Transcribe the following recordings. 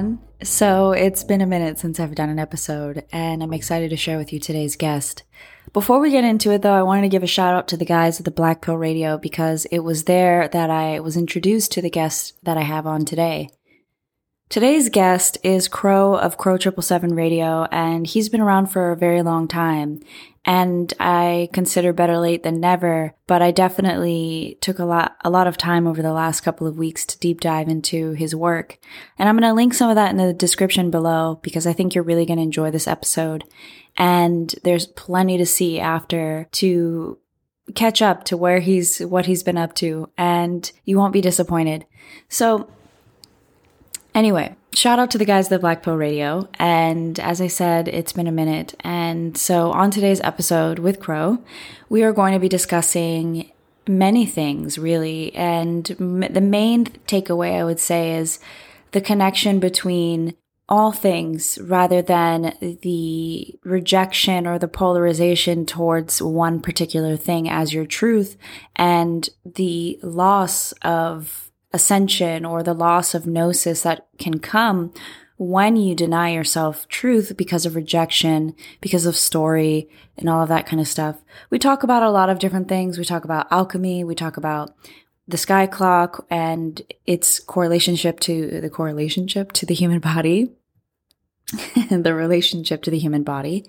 Everyone. So it's been a minute since I've done an episode, and I'm excited to share with you today's guest. Before we get into it though, I wanted to give a shout out to the guys at the Black Pill Radio because it was there that I was introduced to the guest that I have on today. Today's guest is Crow of Crow 777 Radio, and he's been around for a very long time. And I consider better late than never, but I definitely took a lot, a lot of time over the last couple of weeks to deep dive into his work. And I'm going to link some of that in the description below because I think you're really going to enjoy this episode. And there's plenty to see after to catch up to where he's, what he's been up to, and you won't be disappointed. So Anyway, shout out to the guys at Black Pill Radio. And as I said, it's been a minute. And so on today's episode with Crow, we are going to be discussing many things really. And the main takeaway I would say is the connection between all things rather than the rejection or the polarization towards one particular thing as your truth and the loss of ascension or the loss of gnosis that can come when you deny yourself truth because of rejection, because of story, and all of that kind of stuff. We talk about a lot of different things. We talk about alchemy. We talk about the sky clock and its correlationship to the correlationship to the human body, the relationship to the human body.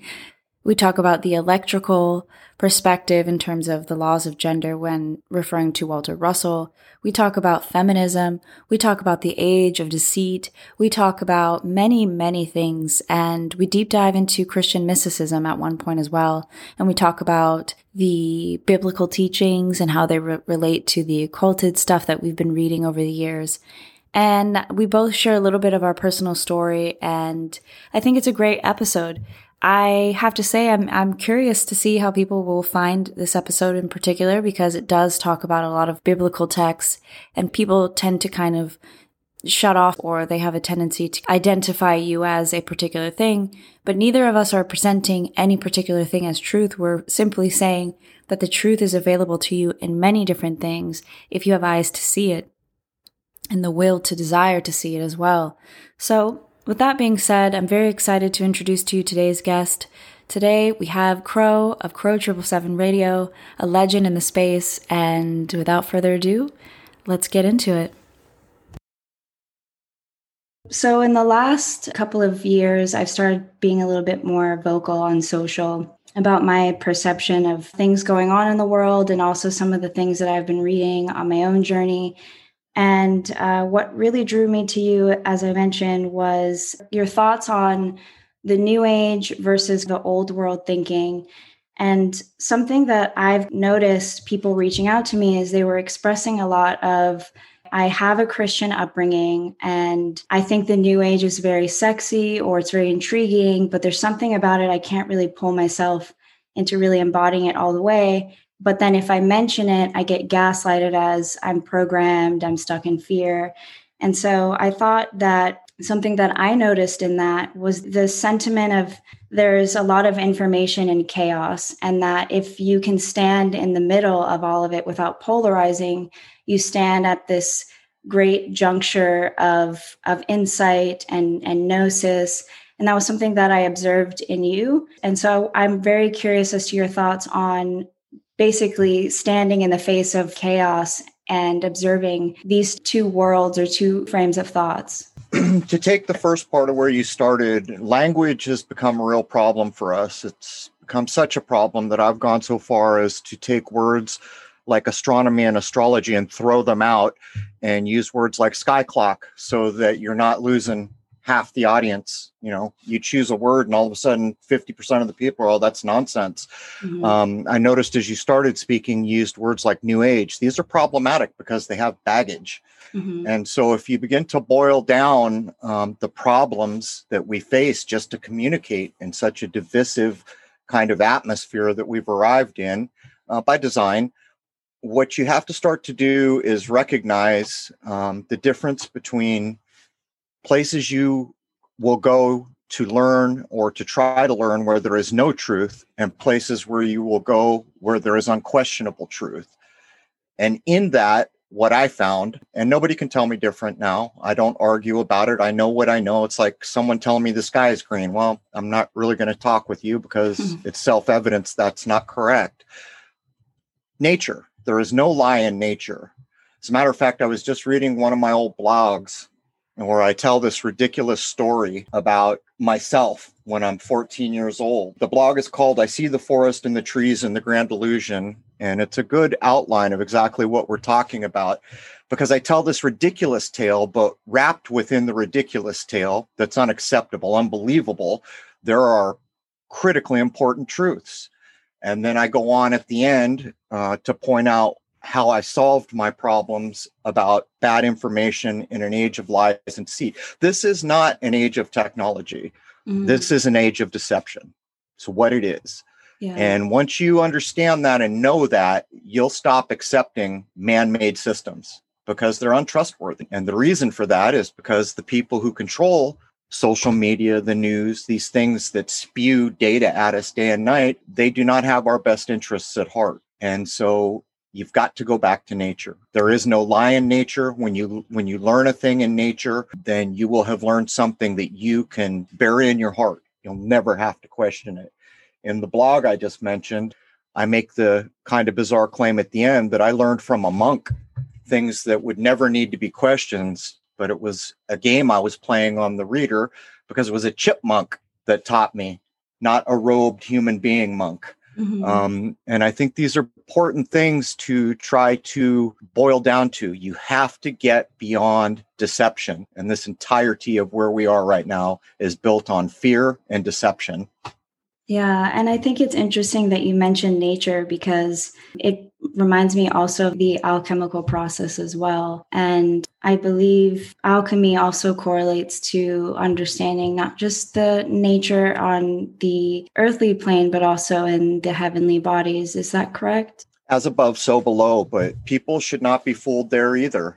We talk about the electrical perspective in terms of the laws of gender when referring to Walter Russell. We talk about feminism. We talk about the age of deceit. We talk about many, many things. And we deep dive into Christian mysticism at one point as well. And we talk about the biblical teachings and how they re- relate to the occulted stuff that we've been reading over the years. And we both share a little bit of our personal story. And I think it's a great episode. I have to say I'm I'm curious to see how people will find this episode in particular because it does talk about a lot of biblical texts and people tend to kind of shut off or they have a tendency to identify you as a particular thing, but neither of us are presenting any particular thing as truth. We're simply saying that the truth is available to you in many different things if you have eyes to see it and the will to desire to see it as well. So with that being said, I'm very excited to introduce to you today's guest. Today we have Crow of Crow 777 Radio, a legend in the space, and without further ado, let's get into it. So, in the last couple of years, I've started being a little bit more vocal on social about my perception of things going on in the world and also some of the things that I've been reading on my own journey and uh, what really drew me to you, as I mentioned, was your thoughts on the new age versus the old world thinking. And something that I've noticed people reaching out to me is they were expressing a lot of, I have a Christian upbringing and I think the new age is very sexy or it's very intriguing, but there's something about it I can't really pull myself into really embodying it all the way. But then if I mention it, I get gaslighted as I'm programmed, I'm stuck in fear. And so I thought that something that I noticed in that was the sentiment of there's a lot of information and chaos, and that if you can stand in the middle of all of it without polarizing, you stand at this great juncture of of insight and and gnosis and that was something that i observed in you and so i'm very curious as to your thoughts on basically standing in the face of chaos and observing these two worlds or two frames of thoughts. to take the first part of where you started, language has become a real problem for us. It's become such a problem that I've gone so far as to take words like astronomy and astrology and throw them out and use words like sky clock so that you're not losing half the audience you know you choose a word and all of a sudden 50% of the people are oh that's nonsense mm-hmm. um, i noticed as you started speaking you used words like new age these are problematic because they have baggage mm-hmm. and so if you begin to boil down um, the problems that we face just to communicate in such a divisive kind of atmosphere that we've arrived in uh, by design what you have to start to do is recognize um, the difference between places you will go to learn or to try to learn where there is no truth, and places where you will go where there is unquestionable truth. And in that, what I found, and nobody can tell me different now. I don't argue about it. I know what I know. It's like someone telling me the sky is green. Well, I'm not really going to talk with you because mm-hmm. it's self evidence that's not correct. Nature, there is no lie in nature. As a matter of fact, I was just reading one of my old blogs where I tell this ridiculous story about myself when I'm 14 years old. The blog is called I See the Forest and the Trees in the Grand Illusion. And it's a good outline of exactly what we're talking about because I tell this ridiculous tale, but wrapped within the ridiculous tale that's unacceptable, unbelievable, there are critically important truths. And then I go on at the end uh, to point out how I solved my problems about bad information in an age of lies and deceit. This is not an age of technology. Mm. This is an age of deception. It's what it is. Yeah. And once you understand that and know that, you'll stop accepting man made systems because they're untrustworthy. And the reason for that is because the people who control social media, the news, these things that spew data at us day and night, they do not have our best interests at heart. And so you've got to go back to nature. There is no lie in nature. When you when you learn a thing in nature then you will have learned something that you can bury in your heart. You'll never have to question it. In the blog i just mentioned i make the kind of bizarre claim at the end that i learned from a monk things that would never need to be questions but it was a game i was playing on the reader because it was a chipmunk that taught me not a robed human being monk Mm-hmm. Um, and I think these are important things to try to boil down to. You have to get beyond deception. And this entirety of where we are right now is built on fear and deception. Yeah, and I think it's interesting that you mentioned nature because it reminds me also of the alchemical process as well. And I believe alchemy also correlates to understanding not just the nature on the earthly plane, but also in the heavenly bodies. Is that correct? As above, so below, but people should not be fooled there either.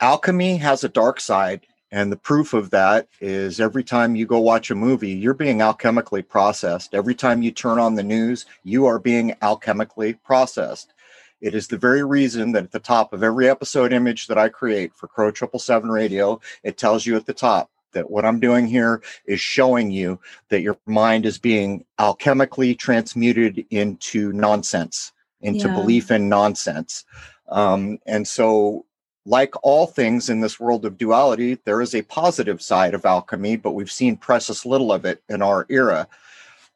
Alchemy has a dark side and the proof of that is every time you go watch a movie, you're being alchemically processed. Every time you turn on the news, you are being alchemically processed. It is the very reason that at the top of every episode image that I create for Crow 777 Radio, it tells you at the top that what I'm doing here is showing you that your mind is being alchemically transmuted into nonsense, into yeah. belief in nonsense. Um, and so like all things in this world of duality, there is a positive side of alchemy, but we've seen precious little of it in our era.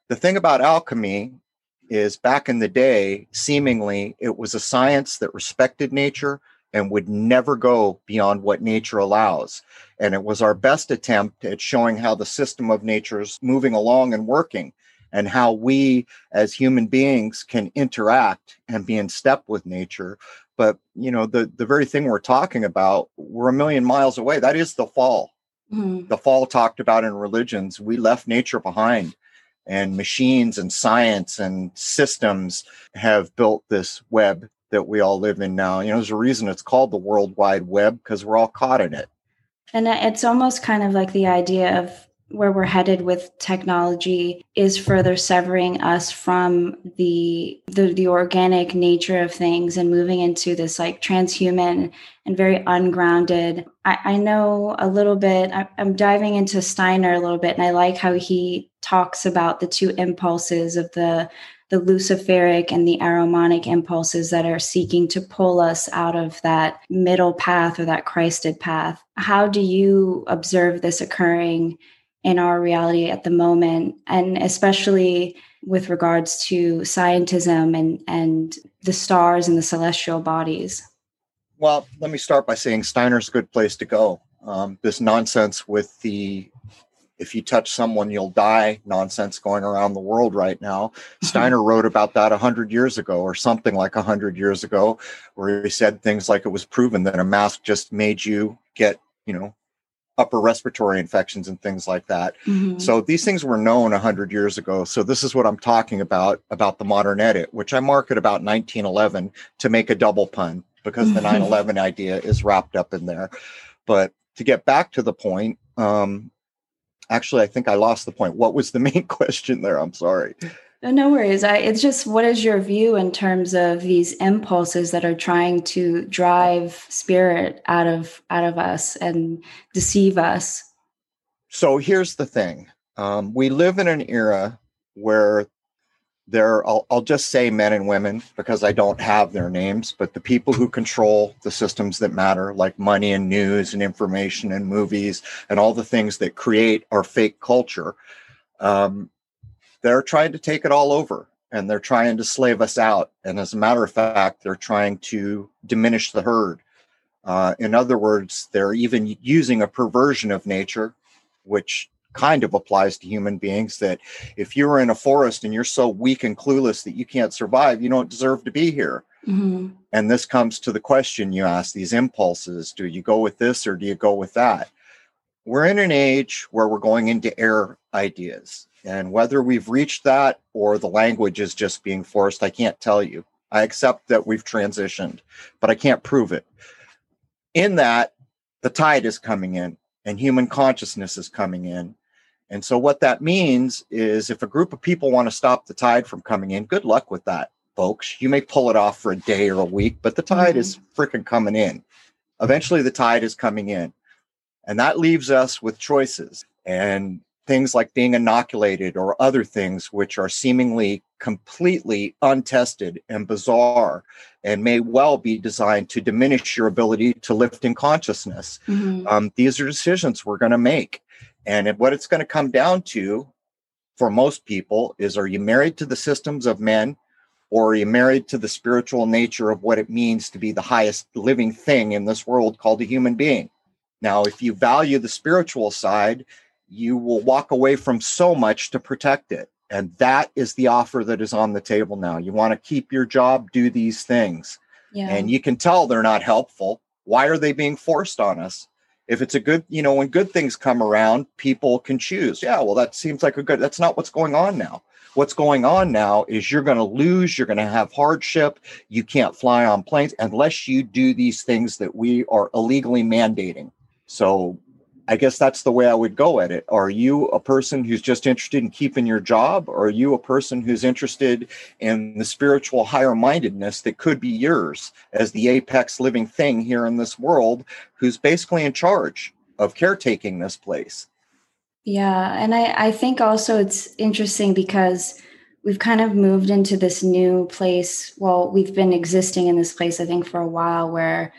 The thing about alchemy is back in the day, seemingly it was a science that respected nature and would never go beyond what nature allows. And it was our best attempt at showing how the system of nature is moving along and working and how we as human beings can interact and be in step with nature but you know the the very thing we're talking about we're a million miles away. That is the fall. Mm-hmm. the fall talked about in religions. We left nature behind and machines and science and systems have built this web that we all live in now. You know there's a reason it's called the world wide web because we're all caught in it. And it's almost kind of like the idea of where we're headed with technology is further severing us from the, the the organic nature of things and moving into this like transhuman and very ungrounded i, I know a little bit i'm diving into steiner a little bit and i like how he talks about the two impulses of the the luciferic and the Ahrimanic impulses that are seeking to pull us out of that middle path or that Christed path. How do you observe this occurring in our reality at the moment and especially with regards to scientism and and the stars and the celestial bodies. Well let me start by saying steiner's a good place to go. Um, this nonsense with the if you touch someone you'll die nonsense going around the world right now. Steiner wrote about that 100 years ago or something like 100 years ago where he said things like it was proven that a mask just made you get you know upper respiratory infections and things like that. Mm-hmm. So these things were known 100 years ago. So this is what I'm talking about about the modern edit, which I market about 1911 to make a double pun because the 9/11 idea is wrapped up in there. But to get back to the point, um, actually, I think I lost the point. What was the main question there? I'm sorry. No worries. I, it's just what is your view in terms of these impulses that are trying to drive spirit out of out of us and deceive us? So here's the thing: um, we live in an era where there, I'll, I'll just say men and women because I don't have their names, but the people who control the systems that matter, like money and news and information and movies and all the things that create our fake culture, um, they're trying to take it all over and they're trying to slave us out. And as a matter of fact, they're trying to diminish the herd. Uh, in other words, they're even using a perversion of nature, which kind of applies to human beings that if you're in a forest and you're so weak and clueless that you can't survive, you don't deserve to be here. Mm-hmm. And this comes to the question you ask these impulses do you go with this or do you go with that? We're in an age where we're going into air ideas. And whether we've reached that or the language is just being forced, I can't tell you. I accept that we've transitioned, but I can't prove it. In that, the tide is coming in and human consciousness is coming in and so, what that means is if a group of people want to stop the tide from coming in, good luck with that, folks. You may pull it off for a day or a week, but the tide mm-hmm. is freaking coming in. Eventually, the tide is coming in. And that leaves us with choices and things like being inoculated or other things which are seemingly completely untested and bizarre and may well be designed to diminish your ability to lift in consciousness. Mm-hmm. Um, these are decisions we're going to make. And what it's going to come down to for most people is are you married to the systems of men or are you married to the spiritual nature of what it means to be the highest living thing in this world called a human being? Now, if you value the spiritual side, you will walk away from so much to protect it. And that is the offer that is on the table now. You want to keep your job, do these things. Yeah. And you can tell they're not helpful. Why are they being forced on us? if it's a good you know when good things come around people can choose yeah well that seems like a good that's not what's going on now what's going on now is you're going to lose you're going to have hardship you can't fly on planes unless you do these things that we are illegally mandating so I guess that's the way I would go at it. Are you a person who's just interested in keeping your job? Or are you a person who's interested in the spiritual higher mindedness that could be yours as the apex living thing here in this world who's basically in charge of caretaking this place? Yeah. And I, I think also it's interesting because we've kind of moved into this new place. Well, we've been existing in this place, I think, for a while where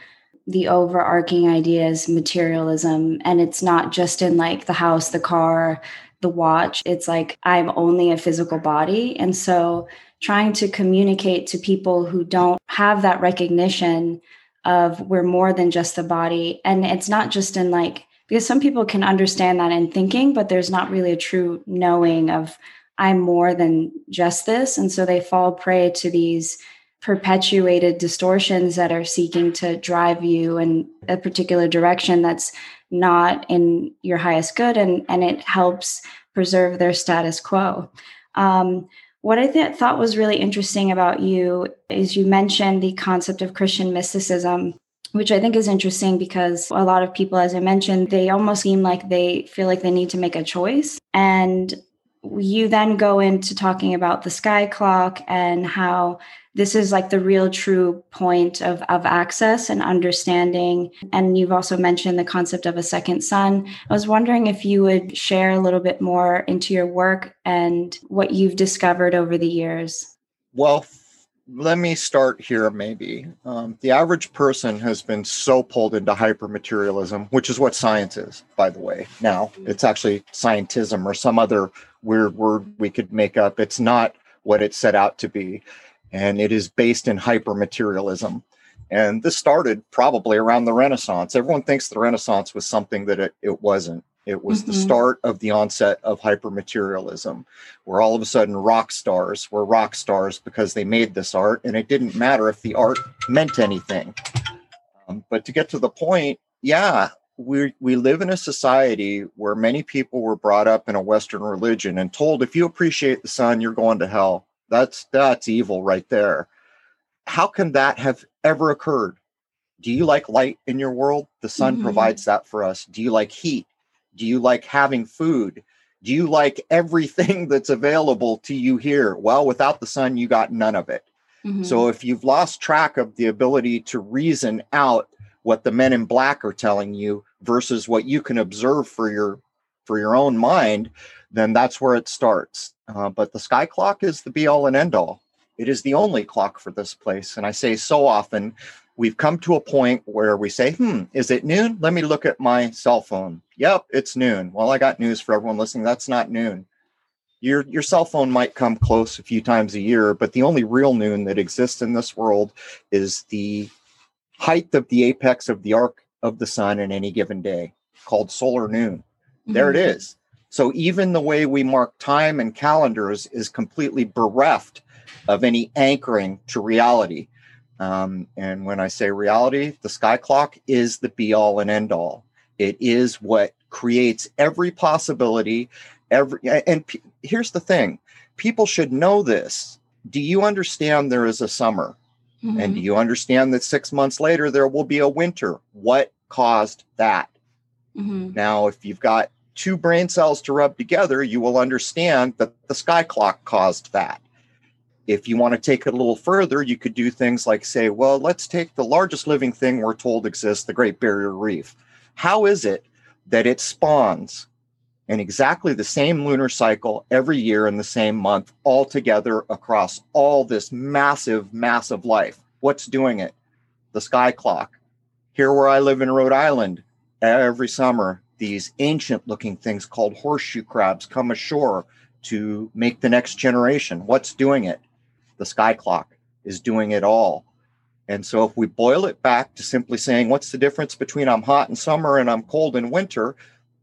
the overarching idea is materialism. And it's not just in like the house the car the watch. It's like i'm only a physical body. And so trying to communicate to people who don't have that recognition of we're more than just the body. And it's not just in like because some people can understand that in thinking but there's not really a true knowing of i'm more than just this. And so they fall prey to these perpetuated distortions that are seeking to drive you in a particular direction that's not in your highest good and, and it helps preserve their status quo. Um, what I th- thought was really interesting about you is you mentioned the concept of Christian mysticism, which I think is interesting because a lot of people, as I mentioned, they almost seem like they feel like they need to make a choice. And you then go into talking about the sky clock and how this is like the real true point of, of access and understanding. And you've also mentioned the concept of a second sun. I was wondering if you would share a little bit more into your work and what you've discovered over the years. Well, let me start here maybe um, the average person has been so pulled into hypermaterialism which is what science is by the way now it's actually scientism or some other weird word we could make up it's not what it set out to be and it is based in hypermaterialism. And this started probably around the Renaissance. Everyone thinks the Renaissance was something that it, it wasn't. It was mm-hmm. the start of the onset of hypermaterialism, where all of a sudden rock stars were rock stars because they made this art, and it didn't matter if the art meant anything. Um, but to get to the point, yeah, we we live in a society where many people were brought up in a Western religion and told if you appreciate the sun, you're going to hell. That's that's evil right there. How can that have ever occurred? Do you like light in your world? The sun mm-hmm. provides that for us. Do you like heat? Do you like having food? Do you like everything that's available to you here? Well, without the sun, you got none of it. Mm-hmm. So if you've lost track of the ability to reason out what the men in black are telling you versus what you can observe for your for your own mind, then that's where it starts. Uh, but the sky clock is the be all and end all. It is the only clock for this place. And I say so often, we've come to a point where we say, hmm, is it noon? Let me look at my cell phone. Yep, it's noon. Well, I got news for everyone listening. That's not noon your your cell phone might come close a few times a year, but the only real noon that exists in this world is the height of the apex of the arc of the sun in any given day, called solar noon. Mm-hmm. There it mm-hmm. is. So even the way we mark time and calendars is completely bereft of any anchoring to reality. Um, and when I say reality, the sky clock is the be all and end all. It is what creates every possibility every and p- here's the thing people should know this do you understand there is a summer mm-hmm. and do you understand that six months later there will be a winter what caused that mm-hmm. now if you've got two brain cells to rub together you will understand that the sky clock caused that if you want to take it a little further you could do things like say well let's take the largest living thing we're told exists the great barrier reef how is it that it spawns in exactly the same lunar cycle every year in the same month, all together across all this massive, massive life. What's doing it? The sky clock. Here, where I live in Rhode Island, every summer, these ancient looking things called horseshoe crabs come ashore to make the next generation. What's doing it? The sky clock is doing it all. And so, if we boil it back to simply saying, what's the difference between I'm hot in summer and I'm cold in winter?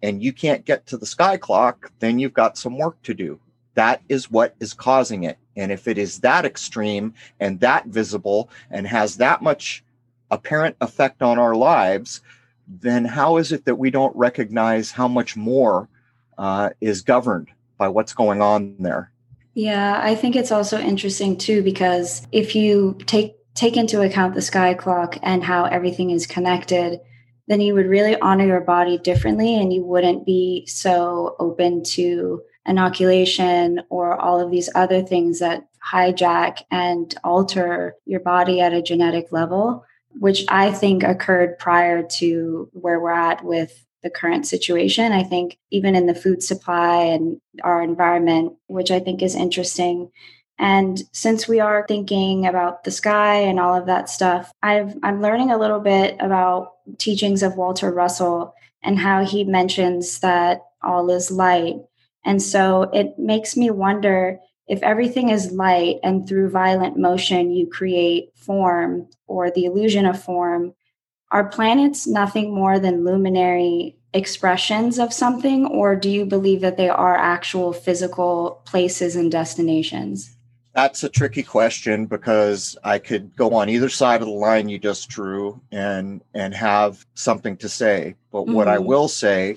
and you can't get to the sky clock, then you've got some work to do. That is what is causing it. And if it is that extreme and that visible and has that much apparent effect on our lives, then how is it that we don't recognize how much more uh, is governed by what's going on there? Yeah, I think it's also interesting too because if you take take into account the sky clock and how everything is connected, then you would really honor your body differently and you wouldn't be so open to inoculation or all of these other things that hijack and alter your body at a genetic level, which I think occurred prior to where we're at with the current situation. I think even in the food supply and our environment, which I think is interesting, and since we are thinking about the sky and all of that stuff, I've, I'm learning a little bit about teachings of Walter Russell and how he mentions that all is light. And so it makes me wonder if everything is light and through violent motion you create form or the illusion of form, are planets nothing more than luminary expressions of something, or do you believe that they are actual physical places and destinations? That's a tricky question because I could go on either side of the line you just drew and and have something to say. But mm-hmm. what I mm-hmm. will say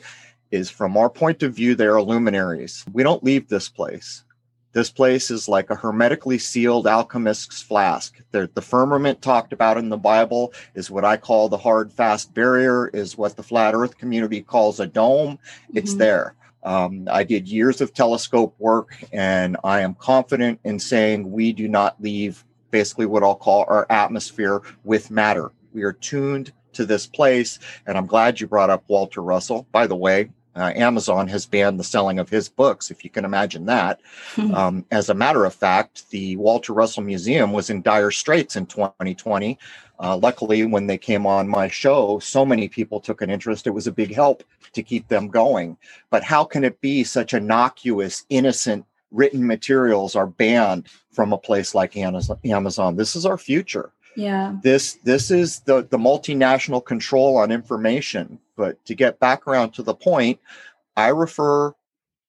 is from our point of view, they are luminaries. We don't leave this place. This place is like a hermetically sealed alchemist's flask. The, the firmament talked about in the Bible is what I call the hard, fast barrier, is what the flat earth community calls a dome. It's mm-hmm. there. Um, I did years of telescope work, and I am confident in saying we do not leave basically what I'll call our atmosphere with matter. We are tuned to this place, and I'm glad you brought up Walter Russell. By the way, uh, Amazon has banned the selling of his books, if you can imagine that. um, as a matter of fact, the Walter Russell Museum was in dire straits in 2020 uh, luckily, when they came on my show, so many people took an interest. It was a big help to keep them going. But how can it be such innocuous, innocent written materials are banned from a place like Amazon? This is our future. Yeah. This this is the the multinational control on information. But to get back around to the point, I refer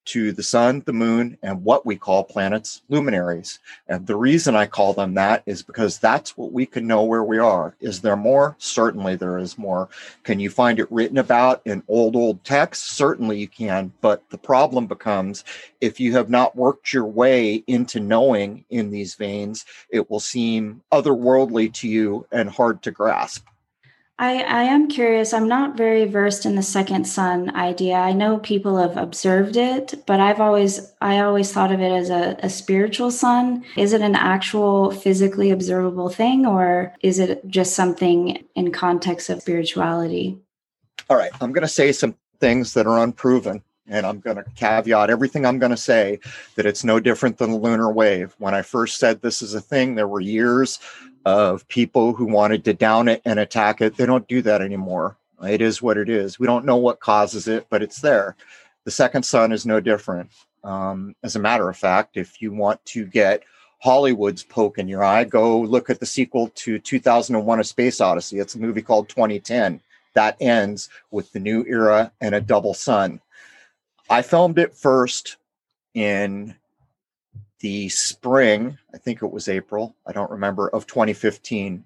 to the sun, the moon, and what we call planets luminaries. And the reason I call them that is because that's what we can know where we are. Is there more? Certainly there is more. Can you find it written about in old, old texts? Certainly you can. But the problem becomes if you have not worked your way into knowing in these veins, it will seem otherworldly to you and hard to grasp. I, I am curious. I'm not very versed in the second sun idea. I know people have observed it, but I've always I always thought of it as a, a spiritual sun. Is it an actual physically observable thing, or is it just something in context of spirituality? All right, I'm going to say some things that are unproven and I'm going to caveat everything I'm going to say that it's no different than the lunar wave. When I first said this is a thing, there were years of people who wanted to down it and attack it. They don't do that anymore. It is what it is. We don't know what causes it, but it's there. The second sun is no different. Um, as a matter of fact, if you want to get Hollywood's poke in your eye, go look at the sequel to 2001 A Space Odyssey. It's a movie called 2010. That ends with the new era and a double sun. I filmed it first in the spring, I think it was April, I don't remember, of 2015.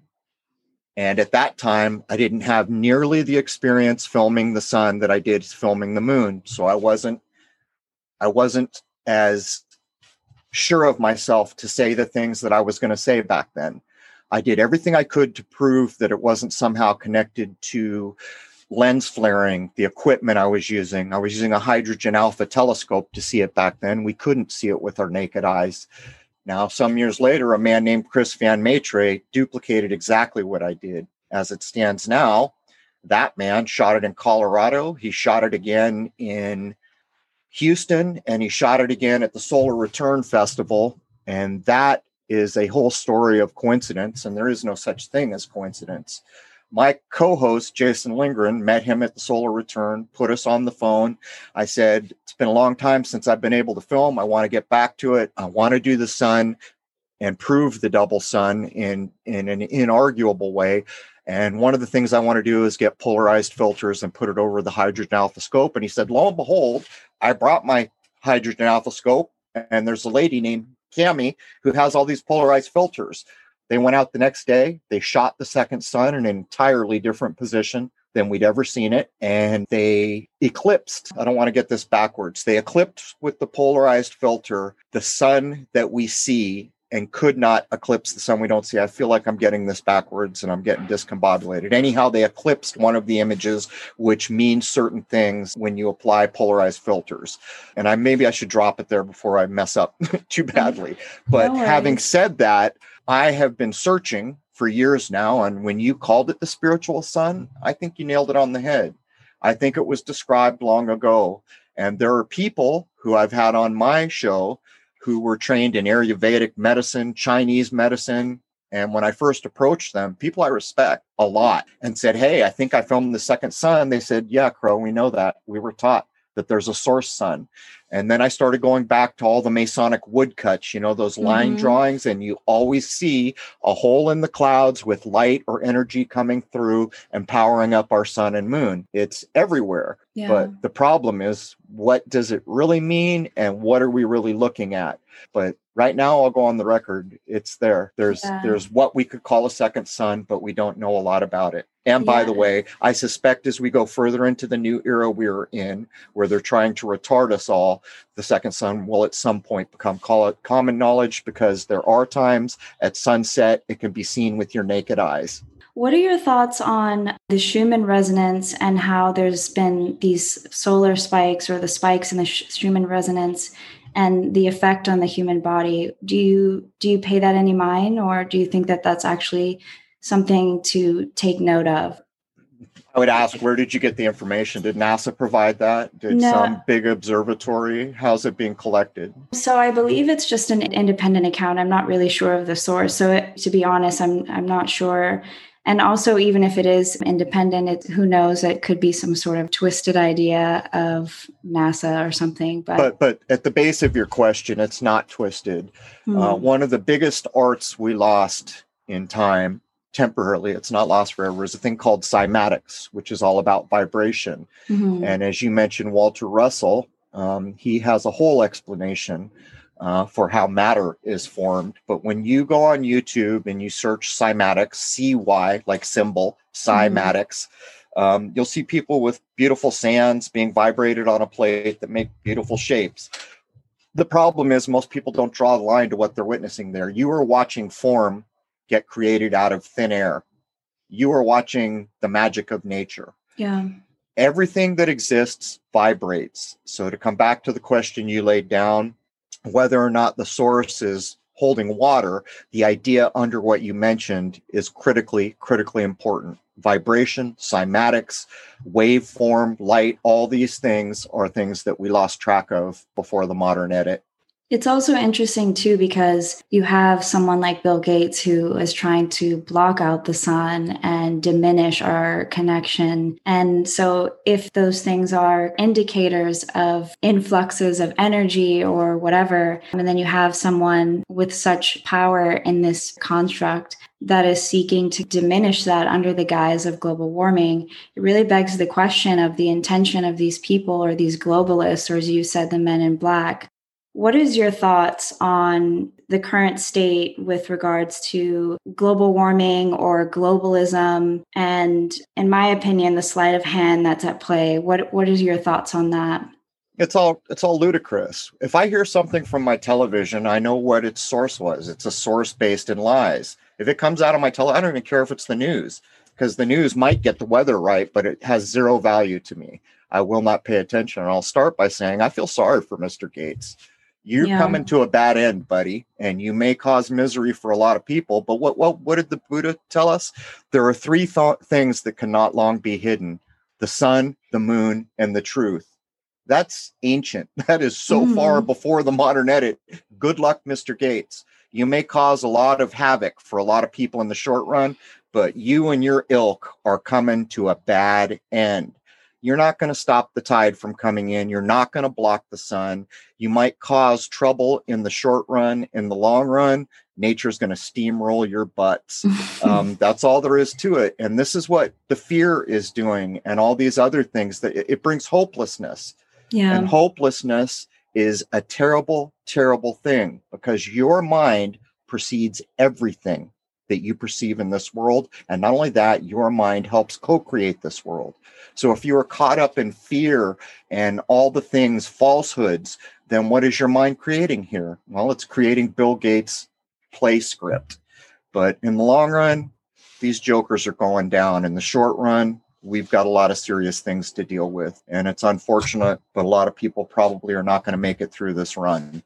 And at that time, I didn't have nearly the experience filming the sun that I did filming the moon. So I wasn't I wasn't as sure of myself to say the things that I was going to say back then. I did everything I could to prove that it wasn't somehow connected to lens flaring, the equipment I was using. I was using a hydrogen alpha telescope to see it back then. We couldn't see it with our naked eyes. Now, some years later, a man named Chris Van Matre duplicated exactly what I did. As it stands now, that man shot it in Colorado. He shot it again in Houston, and he shot it again at the Solar Return Festival. And that is a whole story of coincidence, and there is no such thing as coincidence. My co host, Jason Lindgren, met him at the Solar Return, put us on the phone. I said, It's been a long time since I've been able to film. I want to get back to it. I want to do the sun and prove the double sun in, in an inarguable way. And one of the things I want to do is get polarized filters and put it over the hydrogen alpha scope. And he said, Lo and behold, I brought my hydrogen alpha scope, and there's a lady named Cami who has all these polarized filters. They went out the next day. They shot the second sun in an entirely different position than we'd ever seen it. And they eclipsed, I don't want to get this backwards, they eclipsed with the polarized filter the sun that we see and could not eclipse the sun we don't see. I feel like I'm getting this backwards and I'm getting discombobulated. Anyhow, they eclipsed one of the images, which means certain things when you apply polarized filters. And I maybe I should drop it there before I mess up too badly. But no having said that, I have been searching for years now. And when you called it the spiritual sun, I think you nailed it on the head. I think it was described long ago. And there are people who I've had on my show who were trained in Ayurvedic medicine, Chinese medicine. And when I first approached them, people I respect a lot and said, Hey, I think I filmed the second sun. They said, Yeah, Crow, we know that. We were taught that there's a source sun. And then I started going back to all the Masonic woodcuts, you know, those line mm-hmm. drawings, and you always see a hole in the clouds with light or energy coming through and powering up our sun and moon. It's everywhere. Yeah. But the problem is, what does it really mean? And what are we really looking at? But right now I'll go on the record. It's there. There's yeah. there's what we could call a second sun, but we don't know a lot about it. And by yeah. the way, I suspect as we go further into the new era we're in, where they're trying to retard us all, the second sun will at some point become common knowledge because there are times at sunset it can be seen with your naked eyes. What are your thoughts on the Schumann resonance and how there's been these solar spikes or the spikes in the Schumann resonance and the effect on the human body? Do you do you pay that any mind or do you think that that's actually something to take note of. I would ask, where did you get the information? Did NASA provide that? Did no. some big observatory? How's it being collected? So I believe it's just an independent account. I'm not really sure of the source. So it, to be honest, I'm I'm not sure. And also, even if it is independent, it, who knows? It could be some sort of twisted idea of NASA or something. But but, but at the base of your question, it's not twisted. Hmm. Uh, one of the biggest arts we lost in time temporarily, it's not lost forever, is a thing called cymatics, which is all about vibration. Mm-hmm. And as you mentioned, Walter Russell, um, he has a whole explanation uh, for how matter is formed. But when you go on YouTube and you search cymatics, C Y, like symbol, cymatics, mm-hmm. um, you'll see people with beautiful sands being vibrated on a plate that make beautiful shapes. The problem is, most people don't draw the line to what they're witnessing there. You are watching form get created out of thin air. you are watching the magic of nature. Yeah. Everything that exists vibrates. So, to come back to the question you laid down, whether or not the source is holding water, the idea under what you mentioned is critically, critically important. Vibration, cymatics, waveform, light, all these things are things that we lost track of before the modern edit. It's also interesting too because you have someone like Bill Gates who is trying to block out the sun and diminish our connection. And so, if those things are indicators of influxes of energy or whatever, and then you have someone with such power in this construct that is seeking to diminish that under the guise of global warming, it really begs the question of the intention of these people or these globalists, or as you said, the men in black what is your thoughts on the current state with regards to global warming or globalism? And in my opinion the sleight of hand that's at play what what is your thoughts on that? It's all it's all ludicrous. If i hear something from my television i know what its source was. It's a source based in lies. If it comes out of my tele i don't even care if it's the news because the news might get the weather right but it has zero value to me. I will not pay attention and i'll start by saying i feel sorry for mr gates you're yeah. coming to a bad end, buddy, and you may cause misery for a lot of people. But what what what did the Buddha tell us? There are three th- things that cannot long be hidden: the sun, the moon, and the truth. That's ancient. That is so mm. far before the modern edit. Good luck, Mr. Gates. You may cause a lot of havoc for a lot of people in the short run, but you and your ilk are coming to a bad end you're not going to stop the tide from coming in. You're not going to block the sun. You might cause trouble in the short run. In the long run, nature's going to steamroll your butts. um, that's all there is to it. And this is what the fear is doing, and all these other things that it, it brings hopelessness. Yeah. And hopelessness is a terrible, terrible thing because your mind precedes everything that you perceive in this world. And not only that, your mind helps co create this world. So if you are caught up in fear and all the things, falsehoods, then what is your mind creating here? Well, it's creating Bill Gates' play script. But in the long run, these jokers are going down. In the short run, we've got a lot of serious things to deal with. And it's unfortunate, but a lot of people probably are not going to make it through this run.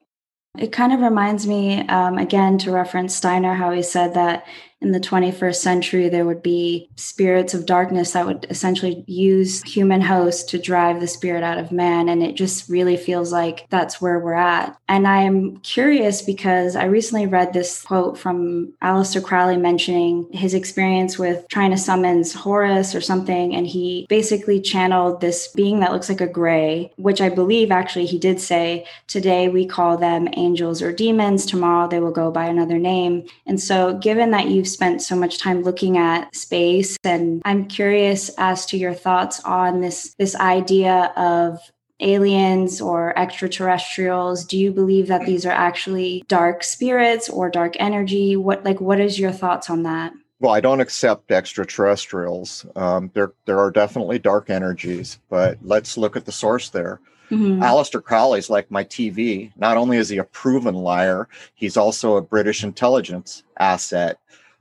It kind of reminds me, um, again, to reference Steiner, how he said that in the 21st century, there would be spirits of darkness that would essentially use human hosts to drive the spirit out of man. And it just really feels like that's where we're at. And I am curious because I recently read this quote from Aleister Crowley mentioning his experience with trying to summons Horus or something. And he basically channeled this being that looks like a gray, which I believe actually he did say, today we call them angels or demons. Tomorrow they will go by another name. And so, given that you've spent so much time looking at space and I'm curious as to your thoughts on this this idea of aliens or extraterrestrials do you believe that these are actually dark spirits or dark energy what like what is your thoughts on that well, I don't accept extraterrestrials. Um, there, there are definitely dark energies, but let's look at the source there. Mm-hmm. Aleister Crowley's like my TV. Not only is he a proven liar, he's also a British intelligence asset.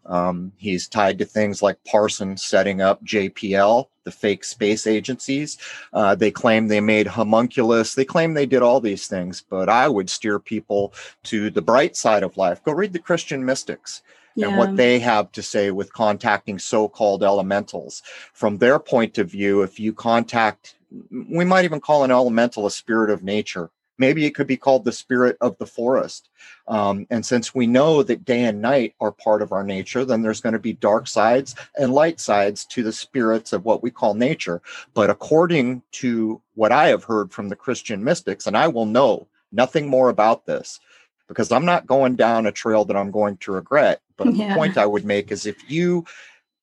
Um, he's tied to things like Parson setting up JPL, the fake space agencies. Uh, they claim they made homunculus. They claim they did all these things, but I would steer people to the bright side of life. Go read the Christian mystics. Yeah. And what they have to say with contacting so called elementals. From their point of view, if you contact, we might even call an elemental a spirit of nature Maybe it could be called the spirit of the forest. Um, and since we know that day and night are part of our nature, then there's going to be dark sides and light sides to the spirits of what we call nature. But according to what I have heard from the Christian mystics, and I will know nothing more about this because I'm not going down a trail that I'm going to regret. But yeah. the point I would make is if you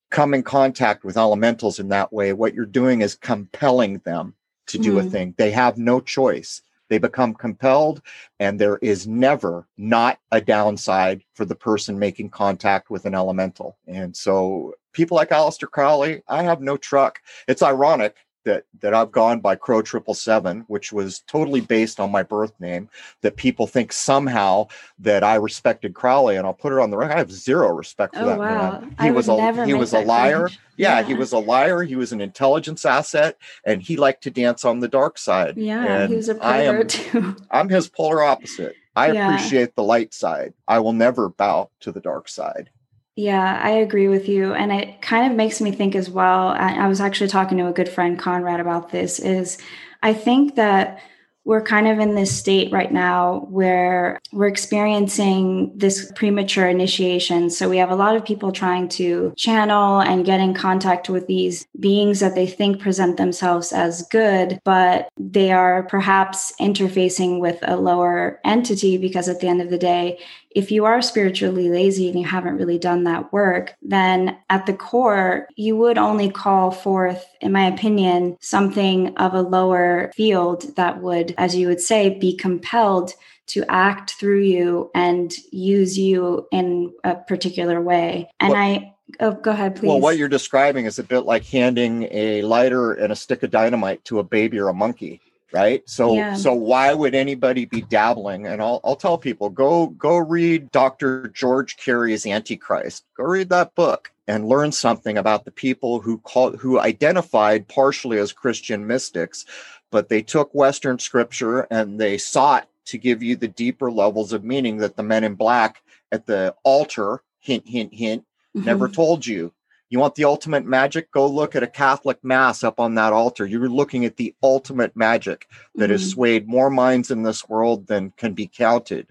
come in contact with elementals in that way, what you're doing is compelling them to do mm. a mm-hmm. thing. They have no choice. They become compelled, and there is never not a downside for the person making contact with an elemental. And so, people like Aleister Crowley, I have no truck. It's ironic that that I've gone by Crow Triple Seven, which was totally based on my birth name. That people think somehow that I respected Crowley, and I'll put it on the record. I have zero respect for Oh, that wow. man. I He was a he was a liar. claim. Yeah, he was a liar. He was an intelligence asset, and he liked to dance on the dark side. Yeah, and he was a I am pervert too. I'm his polar opposite. I Yeah. appreciate the light side. I will never bow to the dark side. Yeah, I agree with you. And it kind of makes me think as well. I, was actually talking to a good friend, Conrad, about this. Is I think that we're kind of in this state right now where we're experiencing this premature initiation. So we have a lot of people trying to channel and get in contact with these beings that they think present themselves as good, but they are perhaps interfacing with a lower entity because at the end of the day, if you are spiritually lazy and you haven't really done that work, then at the core, you would only call forth, in my opinion, something of a lower field that would, as you would say, be compelled to act through you and use you in a particular way. And Well- I, oh, go ahead, please. Well, what you're describing is a bit like handing a lighter and a stick of dynamite to a baby or a monkey, right? So, Yeah. so why would anybody be dabbling? And I'll, I'll tell people go go read Dr. George Carey's Antichrist. Go read that book and learn something about the people who call who identified partially as Christian mystics, but they took Western scripture and they sought to give you the deeper levels of meaning that the men in black at the altar hint hint hint Mhm. never told you. You want the ultimate magic? Go look at a Catholic mass up on that altar. You're looking at the ultimate magic that has Mhm. swayed more minds in this world than can be counted.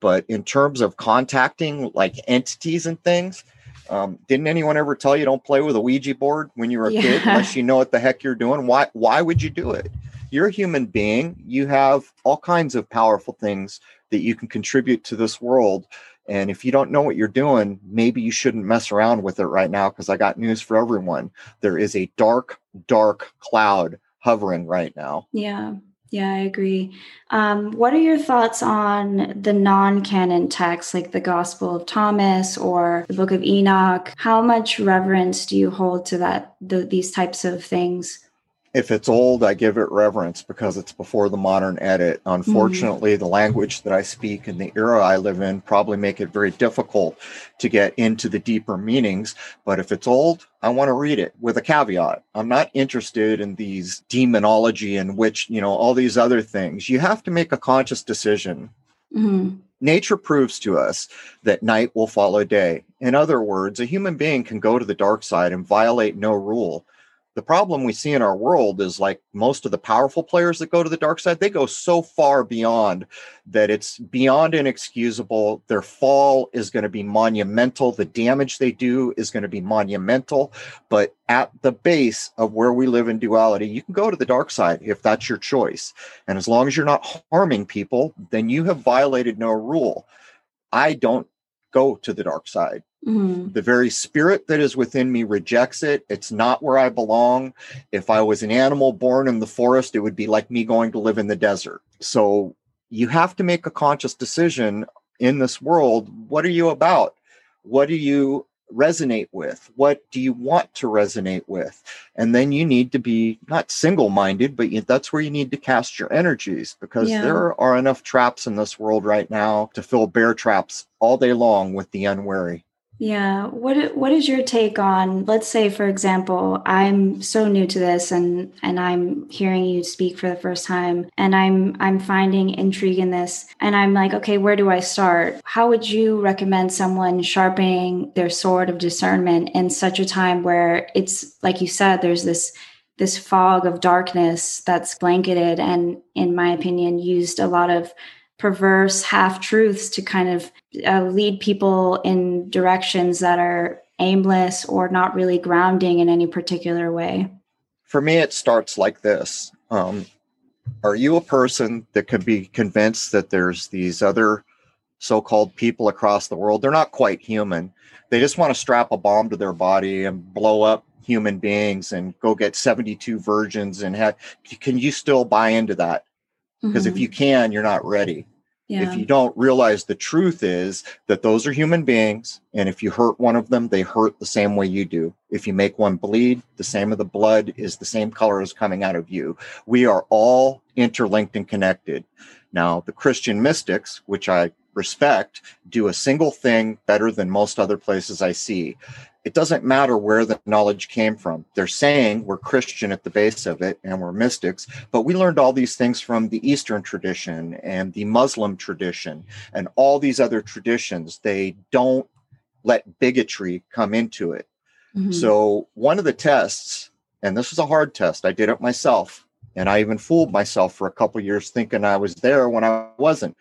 But in terms of contacting like entities and things, um, didn't anyone ever tell you don't play with a Ouija board when you were a kid unless you know what the heck you're doing? Why why would you do it? You're a human being. You have all kinds of powerful things that you can contribute to this world. And if you don't know what you're doing, maybe you shouldn't mess around with it right now because I got news for everyone. There is a dark, dark cloud hovering right now. Yeah, yeah, I agree. Um, what are your thoughts on the non canon texts like the Gospel of Thomas or the Book of Enoch? How much reverence do you hold to that, the, these types of things? If it's old, I give it reverence because it's before the modern edit. Unfortunately, the language that I speak and the era I live in probably make it very difficult to get into the deeper meanings. But if it's old, I want to read it with a caveat. I'm not interested in these demonology and which, you know, all these other things. You have to make a conscious decision Mhm. nature proves to us that night will follow day. In other words, a human being can go to the dark side and violate no rule. The problem we see in our world is like most of the powerful players that go to the dark side, they go so far beyond that it's beyond inexcusable. Their fall is going to be monumental. The damage they do is going to be monumental. But at the base of where we live in duality, you can go to the dark side if that's your choice. And as long as you're not harming people, then you have violated no rule. I don't go to the dark side. Mhm. The very spirit that is within me rejects it. It's not where I belong. If I was an animal born in the forest, it would be like me going to live in the desert. So you have to make a conscious decision in this world. What are you about? What do you resonate with? What do you want to resonate with? And then you need to be not single minded, but you, that's where you need to cast your energies because Yeah. there are enough traps in this world right now to fill bear traps all day long with the unwary. Yeah. What what is your take on let's say for example, I'm so new to this and and I'm hearing you speak for the first time and I'm I'm finding intrigue in this and I'm like, okay, where do I start? How would you recommend someone sharpening their sword of discernment in such a time where it's like you said there's this this fog of darkness that's blanketed and in my opinion used a lot of perverse half truths to kind of uh, lead people in directions that are aimless or not really grounding in any particular way. For me, it starts like this. Um, are you a person that can be convinced that there's these other so called people across the world? They're not quite human. They just want to strap a bomb to their body and blow up human beings and go get 72 virgins and have can you still buy into that because if Mhm. you can you're not ready Yeah. If you don't realize the truth is that those are human beings, and if you hurt one of them, they hurt the same way you do. If you make one bleed, the same of the blood is the same color as coming out of you. We are all interlinked and connected. Now, the Christian mystics, which I respect, do a single thing better than most other places I see. It doesn't matter where the knowledge came from. They're saying we're Christian at the base of it and we're mystics, but we learned all these things from the Eastern tradition and the Muslim tradition and all these other traditions. They don't let bigotry come into it. Mm-hmm. So, one of the tests, and this was a hard test, I did it myself, and I even fooled myself for a couple years thinking I was there when I wasn't.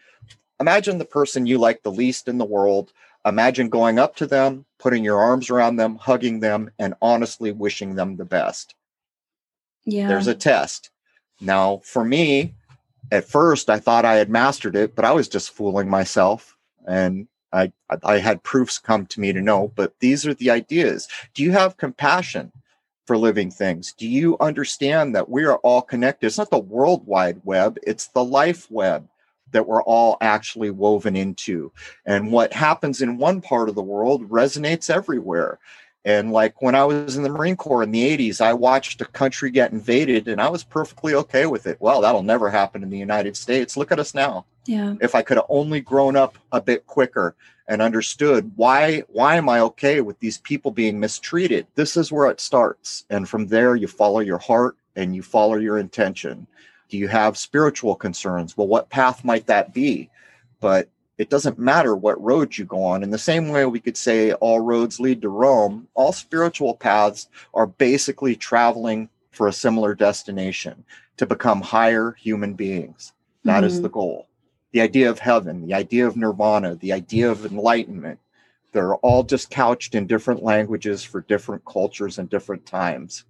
Imagine the person you like the least in the world. Imagine going up to them, putting your arms around them, hugging them, and honestly wishing them the best. Yeah. There's a test. Now, for me, at first I thought I had mastered it, but I was just fooling myself. And I, I had proofs come to me to know, but these are the ideas. Do you have compassion? for living things? Do you understand that we are all connected? It's not the world wide web, it's the life web that we're all actually woven into. And what happens in one part of the world resonates everywhere. And like when I was in the Marine Corps in the 80s, I watched a country get invaded and I was perfectly okay with it. Well, that'll never happen in the United States. Look at us now. Yeah. If I could have only grown up a bit quicker and understood why why am I okay with these people being mistreated? This is where it starts. And from there you follow your heart and you follow your intention. Do you have spiritual concerns? Well, what path might that be? But it doesn't matter what road you go on. In the same way we could say all roads lead to Rome, all spiritual paths are basically traveling for a similar destination to become higher human beings. That mm-hmm. is the goal the idea of heaven, the idea of nirvana, the idea of enlightenment. They're all just couched in different languages for different cultures and different times.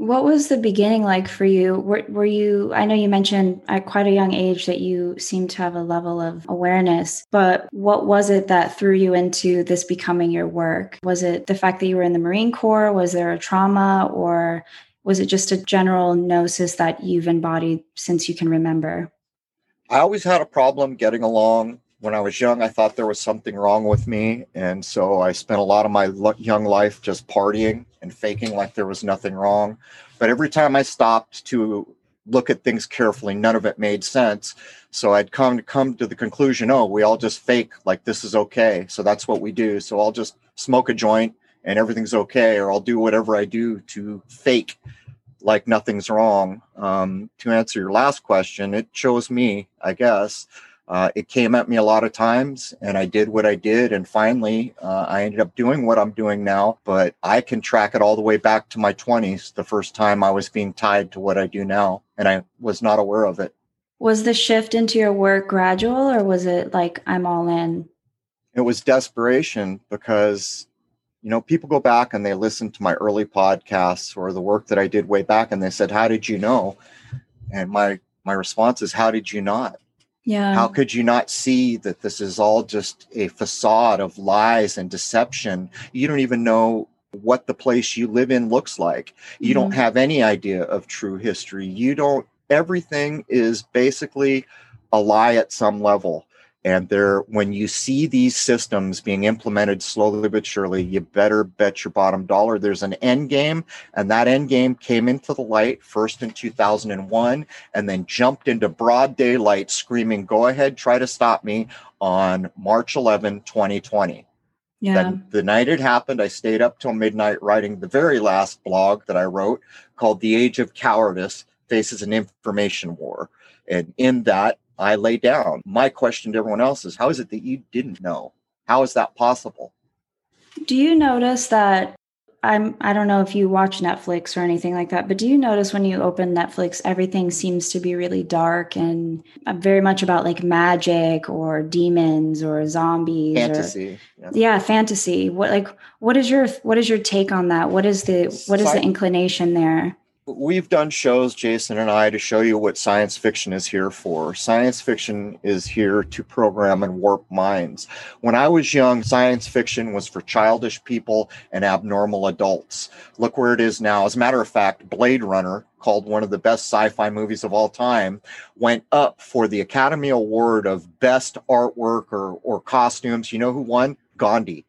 What was the beginning like for you? Were, were you, I know you mentioned at quite a young age that you seemed to have a level of awareness, but what was it that threw you into this becoming your work? Was it the fact that you were in the Marine Corps? Was there a trauma or was it just a general gnosis that you've embodied since you can remember? I always had a problem getting along. When I was young, I thought there was something wrong with me. And so I spent a lot of my young life just partying and faking like there was nothing wrong. But every time I stopped to look at things carefully, none of it made sense. So I'd come to come to the conclusion, oh, we all just fake like this is okay. So that's what we do. So I'll just smoke a joint and everything's okay, or I'll do whatever I do to fake like nothing's wrong. Um, to answer your last question, it chose me, I guess. Uh, it came at me a lot of times, and I did what I did. And finally, uh, I ended up doing what I'm doing now. But I can track it all the way back to my 20s, the first time I was being tied to what I do now, and I was not aware of it. Was the shift into your work gradual, or was it like I'm all in? It was desperation because you know, people go back and they listen to my early podcasts or the work that I did way back and they said, How did you know? And my my response is, How did you not? Yeah. How could you not see that this is all just a facade of lies and deception? You don't even know what the place you live in looks like. You mm-hmm. don't have any idea of true history. You don't, everything is basically a lie at some level. And there, when you see these systems being implemented slowly but surely, you better bet your bottom dollar there's an end game. And that end game came into the light first in 2001 and then jumped into broad daylight screaming, Go ahead, try to stop me on March 11, 2020. Yeah. Then the night it happened, I stayed up till midnight writing the very last blog that I wrote called The Age of Cowardice Faces an Information War. And in that, I lay down. My question to everyone else is how is it that you didn't know? How is that possible? Do you notice that I'm I don't know if you watch Netflix or anything like that, but do you notice when you open Netflix everything seems to be really dark and uh, very much about like magic or demons or zombies fantasy. Or, yeah. yeah, fantasy. What like what is your what is your take on that? What is the what is the inclination there? We've done shows, Jason and I, to show you what science fiction is here for. Science fiction is here to program and warp minds. When I was young, science fiction was for childish people and abnormal adults. Look where it is now. As a matter of fact, Blade Runner, called one of the best sci-fi movies of all time, went up for the Academy Award of Best Artwork or, or Costumes. You know who won? Gandhi.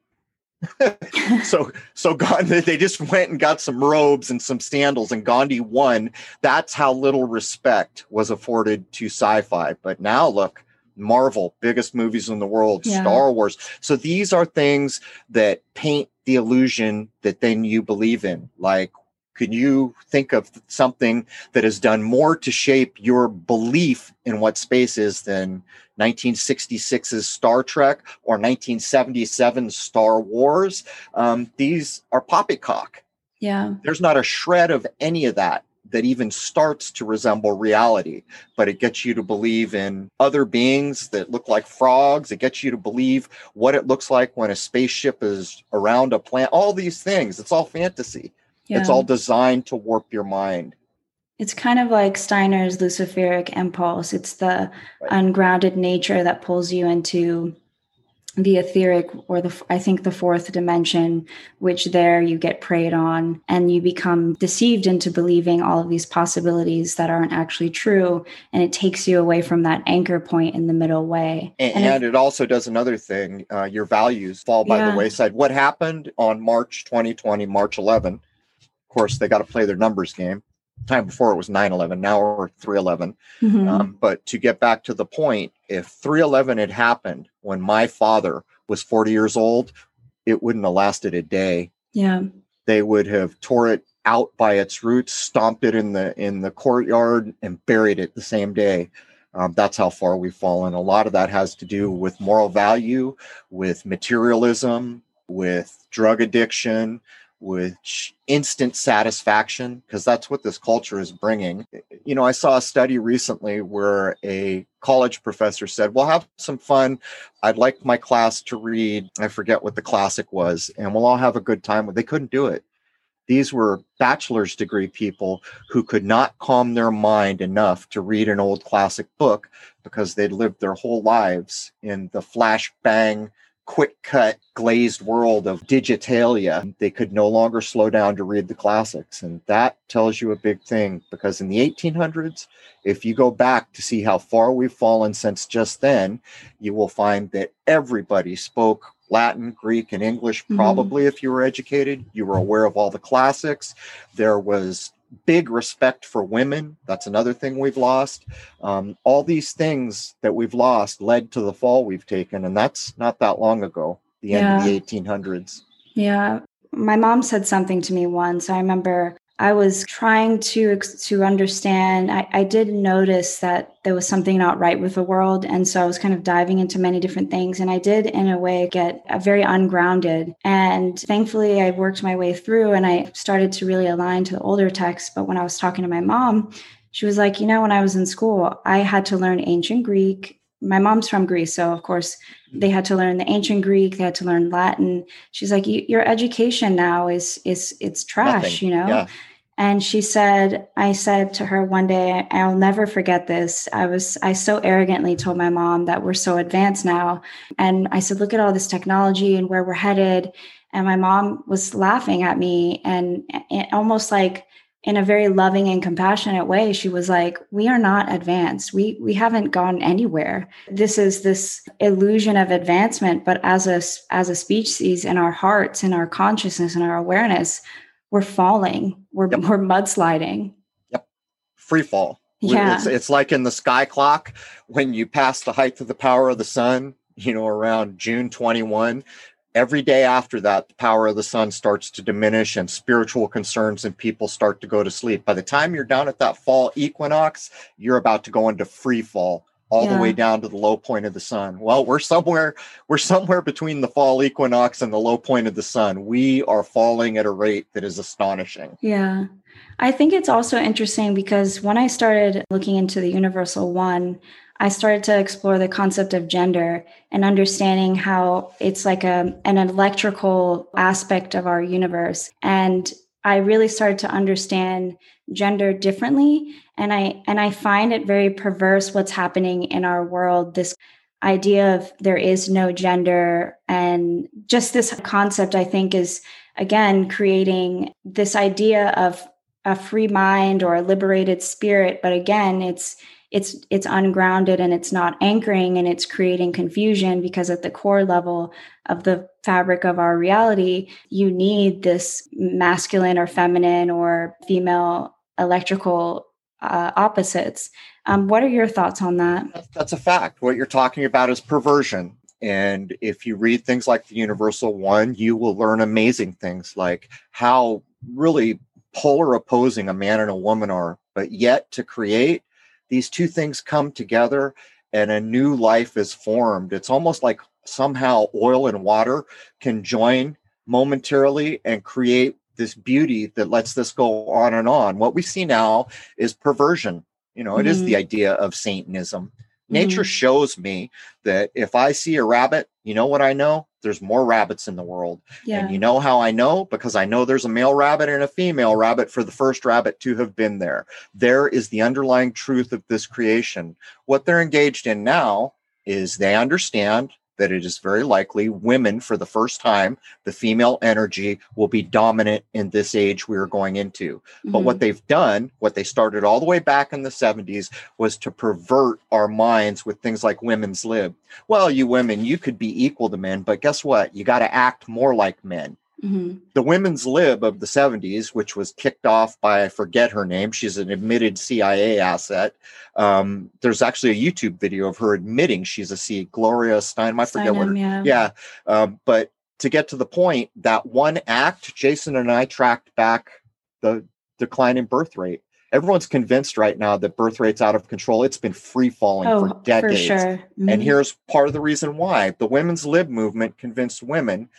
so so Gandhi, they just went and got some robes and some sandals and Gandhi won. That's how little respect was afforded to sci-fi. But now look, Marvel, biggest movies in the world, yeah. Star Wars. So these are things that paint the illusion that then you believe in. Like can you think of something that has done more to shape your belief in what space is than 1966's Star Trek or 1977's Star Wars? Um, these are poppycock. Yeah. There's not a shred of any of that that even starts to resemble reality, but it gets you to believe in other beings that look like frogs. It gets you to believe what it looks like when a spaceship is around a planet. All these things, it's all fantasy. Yeah. It's all designed to warp your mind. It's kind of like Steiner's Luciferic impulse. It's the right. ungrounded nature that pulls you into the etheric or the i think the fourth dimension which there you get preyed on and you become deceived into believing all of these possibilities that aren't actually true and it takes you away from that anchor point in the middle way and, and, and it, it, also does another thing uh, your values fall by yeah. the wayside what happened on march 2020 march 11 course, they got to play their numbers game. Time before it was 9 11, now we're 3 11. Mm-hmm. Um, but to get back to the point, if 3 11 had happened when my father was 40 years old, it wouldn't have lasted a day. Yeah. They would have tore it out by its roots, stomped it in the in the courtyard, and buried it the same day. Um, that's how far we've fallen. A lot of that has to do with moral value, with materialism, with drug addiction, with instant satisfaction because that's what this culture is bringing. You know, I saw a study recently where a college professor said, "We'll have some fun. I'd like my class to read, I forget what the classic was, and we'll all have a good time." But they couldn't do it. These were bachelor's degree people who could not calm their mind enough to read an old classic book because they'd lived their whole lives in the flash bang quick cut glazed world of digitalia they could no longer slow down to read the classics and that tells you a big thing because in the 1800s if you go back to see how far we've fallen since just then you will find that everybody spoke Latin, Greek, and English. Mm-hmm. Probably, mm-hmm. if you were educated, you were aware of all the classics. There was big respect for women. That's another thing we've lost. Um, all these things that we've lost led to the fall we've taken, and that's not that long ago, the yeah. end of the 1800s. Yeah. My mom said something to me once. I remember I was trying to to understand. I, I did notice that there was something not right with the world, and so I was kind of diving into many different things. And I did, in a way, get uh, very ungrounded. And thankfully, I worked my way through, and I started to really align to the older texts. But when I was talking to my mom, she was like, "You know, when I was in school, I had to learn ancient Greek." My mom's from Greece, so of course they had to learn the ancient Greek. They had to learn Latin. She's like, "Your education now is is it's trash," Nothing. you know. Yeah and she said i said to her one day i'll never forget this. I was i so arrogantly told my mom that we're so advanced now. And i said look at all this technology and where we're headed. And my mom was laughing at me and, almost like in a very loving and compassionate way. She was like we are not advanced. We we haven't gone anywhere. This is this illusion of advancement but as a as a species in our hearts in our consciousness in our awareness we're falling, we're, yep. we're mudsliding. Yep. Free fall. Yeah. It's, it's like in the sky clock when you pass the height of the power of the sun, you know, around June 21. Every day after that, the power of the sun starts to diminish and spiritual concerns and people start to go to sleep. By the time you're down at that fall equinox, you're about to go into free fall all yeah. the way down to the low point of the sun. Well, we're somewhere we're somewhere between the fall equinox and the low point of the sun. We are falling at a rate that is astonishing. Yeah. I think it's also interesting because when I started looking into the universal one, I started to explore the concept of gender and understanding how it's like a an electrical aspect of our universe and I really started to understand gender differently and I and I find it very perverse what's happening in our world this idea of there is no gender. And just this concept I think is again creating this idea of a free mind or a liberated spirit. But again it's it's it's ungrounded and it's not anchoring and it's creating confusion because at the core level of the fabric of our reality you need this masculine or feminine or female electrical uh, opposites. Um, what are your thoughts on that? That's a fact. What you're talking about is perversion. And if you read things like the universal one you will learn amazing things like how really polar opposing a man and a woman are. But yet to create these two things come together and a new life is formed. It's almost like somehow oil and water can join momentarily and create this beauty that lets this go on and on. What we see now is perversion. You know, it mm-hmm. is the mm-hmm. idea of Satanism. Nature mm-hmm. shows me that if I see a rabbit, you know what I know? There's more rabbits in the world. Yeah. And you know how I know? Because I know there's a male rabbit and a female rabbit for the first rabbit to have been there. There is the underlying truth of this creation. What they're engaged in now is they understand that it is very likely women, for the first time, the female energy will be dominant in this age we are going into. Mm-hmm. But what mm-hmm. they've done, what they started all the way back in the 70s, was to pervert our minds with things like women's lib. Well, you women, you could be equal to men, but guess what? You got to act more like men. Mm-hmm. The women's lib of the 70s, which was kicked off by, I forget her name, she's an admitted CIA asset. Um, there's actually a YouTube video of her admitting she's a C, Gloria Steinem. I forget Steinem, what her, yeah. yeah um, but to get to the point, that one act, Jason and I tracked back the decline in birth rate. Everyone's convinced right now that birth rate's out of control. It's been free falling oh, for decades. For sure. mm-hmm. And here's part of the reason why the women's lib movement convinced women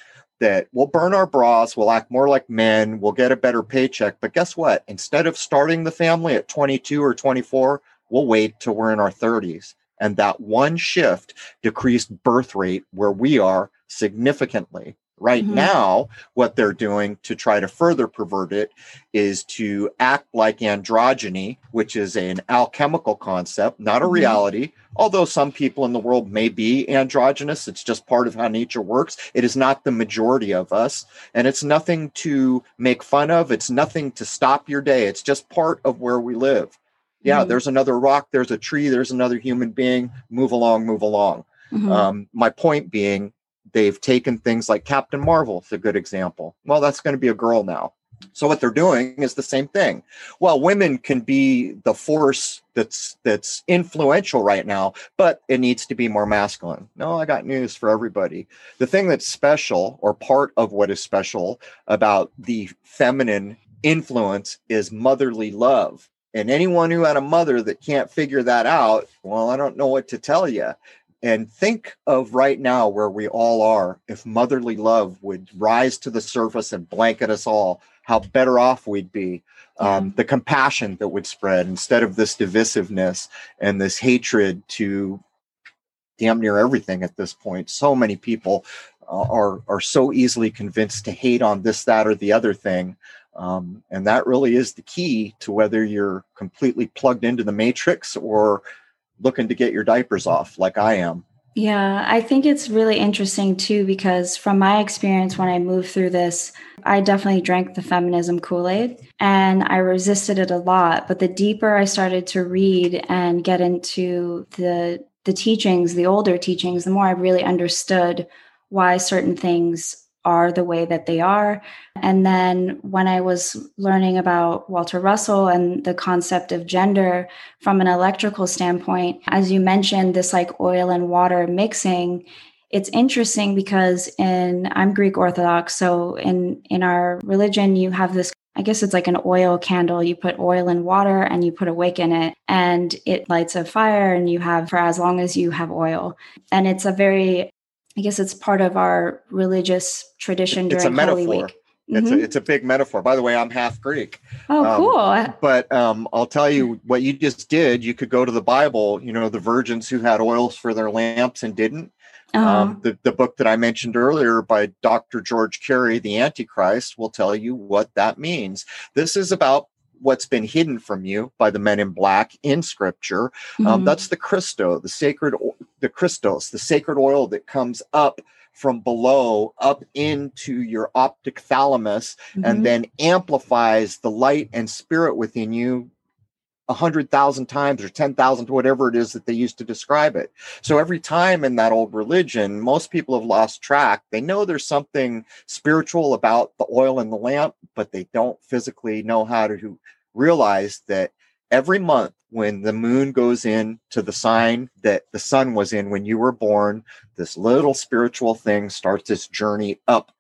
that we'll burn our bras, we'll act more like men, we'll get a better paycheck. But guess what? Instead of starting the family at 22 or 24, we'll wait till we're in our 30s. And that one shift decreased birth rate where we are significantly. Right mm-hmm. now, what they're doing to try to further pervert it is to act like androgyny, which is an alchemical concept, not a mm-hmm. reality. Although some people in the world may be androgynous, it's just part of how nature works. It is not the majority of us, and it's nothing to make fun of. It's nothing to stop your day. It's just part of where we live. Yeah, mm-hmm. there's another rock, there's a tree, there's another human being. Move along, move along. Mm-hmm. Um, my point being, They've taken things like Captain Marvel, it's a good example. Well, that's going to be a girl now. So what they're doing is the same thing. Well, women can be the force that's that's influential right now, but it needs to be more masculine. No, I got news for everybody. The thing that's special or part of what is special about the feminine influence is motherly love. And anyone who had a mother that can't figure that out, well, I don't know what to tell you. And think of right now where we all are. If motherly love would rise to the surface and blanket us all, how better off we'd be. Um, the compassion that would spread instead of this divisiveness and this hatred to damn near everything at this point. So many people uh, are are so easily convinced to hate on this, that, or the other thing. Um, and that really is the key to whether you're completely plugged into the matrix or looking to get your diapers off like I am. Yeah, I think it's really interesting too because from my experience when I moved through this, I definitely drank the feminism Kool Aid and I resisted it a lot. But the deeper I started to read and get into the the teachings, the older teachings, the more I really understood why certain things are the way that they are. And then when I was learning about Walter Russell and the concept of gender from an electrical standpoint, as you mentioned, this like oil and water mixing, it's interesting because in I'm Greek Orthodox, so in in our religion you have this I guess it's like an oil candle. You put oil and water and you put a wick in it and it lights a fire and you have for as long as you have oil. And it's a very I guess it's part of our religious tradition during it's a metaphor. Holy Week. It's, mm-hmm. a, it's a big metaphor. By the way, I'm half Greek. Oh, um, cool. But um, I'll tell you what you just did. You could go to the Bible, you know, the virgins who had oils for their lamps and didn't. Uh-huh. Um, the, the book that I mentioned earlier by Dr. George Carey, The Antichrist, will tell you what that means. This is about what's been hidden from you by the men in black in scripture. Um, mm-hmm. Um, that's the Christo, the sacred, the Christos, the sacred oil that comes up from below up into your optic thalamus mm-hmm. and then amplifies the light and spirit within you a hundred thousand times or ten thousand, whatever it is that they used to describe it. So every time in that old religion, most people have lost track. They know there's something spiritual about the oil in the lamp, but they don't physically know how to realize that every month when the moon goes in to the sign that the sun was in when you were born, this little spiritual thing starts its journey up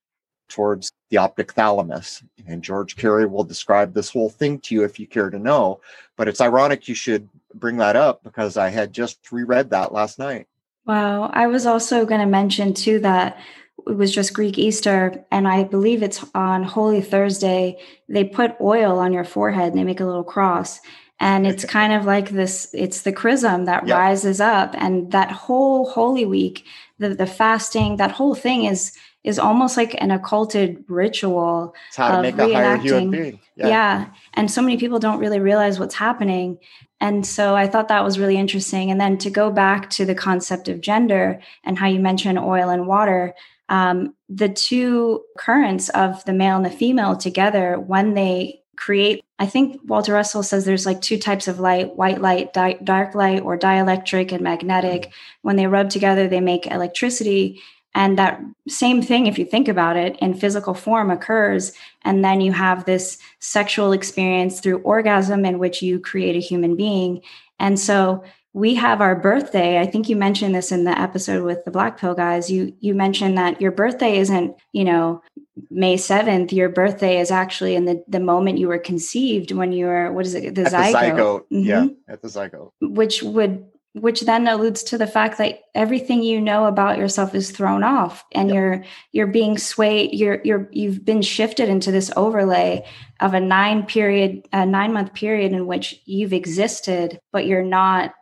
towards the optic thalamus. And George Carey will describe this whole thing to you if you care to know. But it's ironic you should bring that up because I had just reread that last night. Wow. I was also going to mention too that it was just Greek Easter, and I believe it's on Holy Thursday. They put oil on your forehead and they make a little cross. And it's kind of like this it's the chrism that yep. rises up. And that whole Holy Week, the, the fasting, that whole thing is is almost like an occulted ritual it's how to make a higher human being. Yeah. yeah. And so many people don't really realize what's happening. And so I thought that was really interesting. And then to go back to the concept of gender and how you mentioned oil and water, um, the two currents of the male and the female together, when they create, I think Walter Russell says there's like two types of light white light, di- dark light, or dielectric and magnetic. Mm-hmm. When they rub together, they make electricity. And that same thing, if you think about it, in physical form occurs. And then you have this sexual experience through orgasm in which you create a human being. And so we have our birthday. I think you mentioned this in the episode with the Black Pill guys. You you mentioned that your birthday isn't, you know, May 7th. Your birthday is actually in the, the moment you were conceived when you were, what is it, the at zygote. The zygote. Mm-hmm. Yeah, at the zygote. Which would which then alludes to the fact that everything you know about yourself is thrown off and yep. you're you're being swayed you're you're you've been shifted into this overlay of a nine period a nine month period in which you've existed but you're not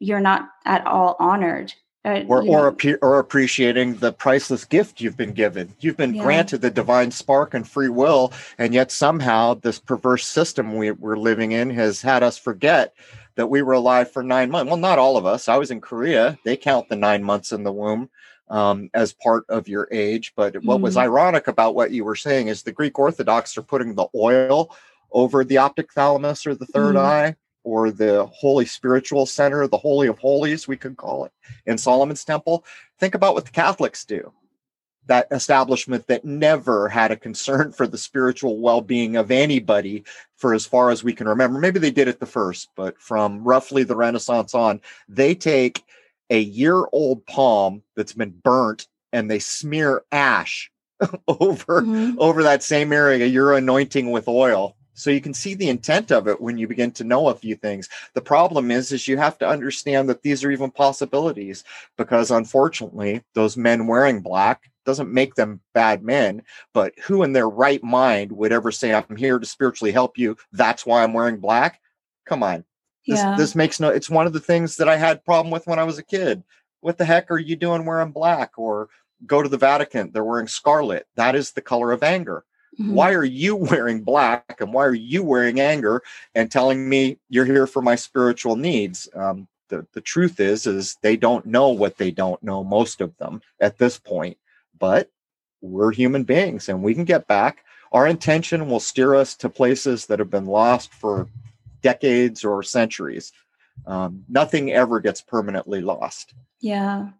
you're not at all honored uh, or or, or appreciating the priceless gift you've been given. You've been yeah. granted the divine spark and free will, and yet somehow this perverse system we, we're living in has had us forget that we were alive for nine months. Well, not all of us. I was in Korea. They count the nine months in the womb um, as part of your age. But mm. what was mm-hmm. ironic about what you were saying is the Greek Orthodox are putting the oil over the optic thalamus or the third mm. eye or the holy spiritual center, the Holy of Holies, we could call it, in Solomon's Temple. Think about what the Catholics do that establishment that never had a concern for the spiritual well-being of anybody for as far as we can remember. Maybe they did it the first but from roughly the renaissance on they take a year old palm that's been burnt and they smear ash over mm-hmm. over that same area you're anointing with oil. So you can see the intent of it when you begin to know a few things. The problem is is you have to understand that these are even possibilities because unfortunately those men wearing black doesn't make them bad men but who in their right mind would ever say i'm here to spiritually help you. That's why i'm wearing black? Come on. This, yeah. this makes no it's one of the things that i had problem with when i was a kid. What the heck are you doing wearing black? Or go to the vatican they're wearing scarlet. That is the color of anger. Mm-hmm. why are you wearing black and why are you wearing anger and telling me you're here for my spiritual needs? Um, the, the truth is is they don't know what they don't know most of them at this point but we're human beings and we can get back. Our intention will steer us to places that have been lost for decades or centuries. Um, nothing ever gets permanently lost. Yeah.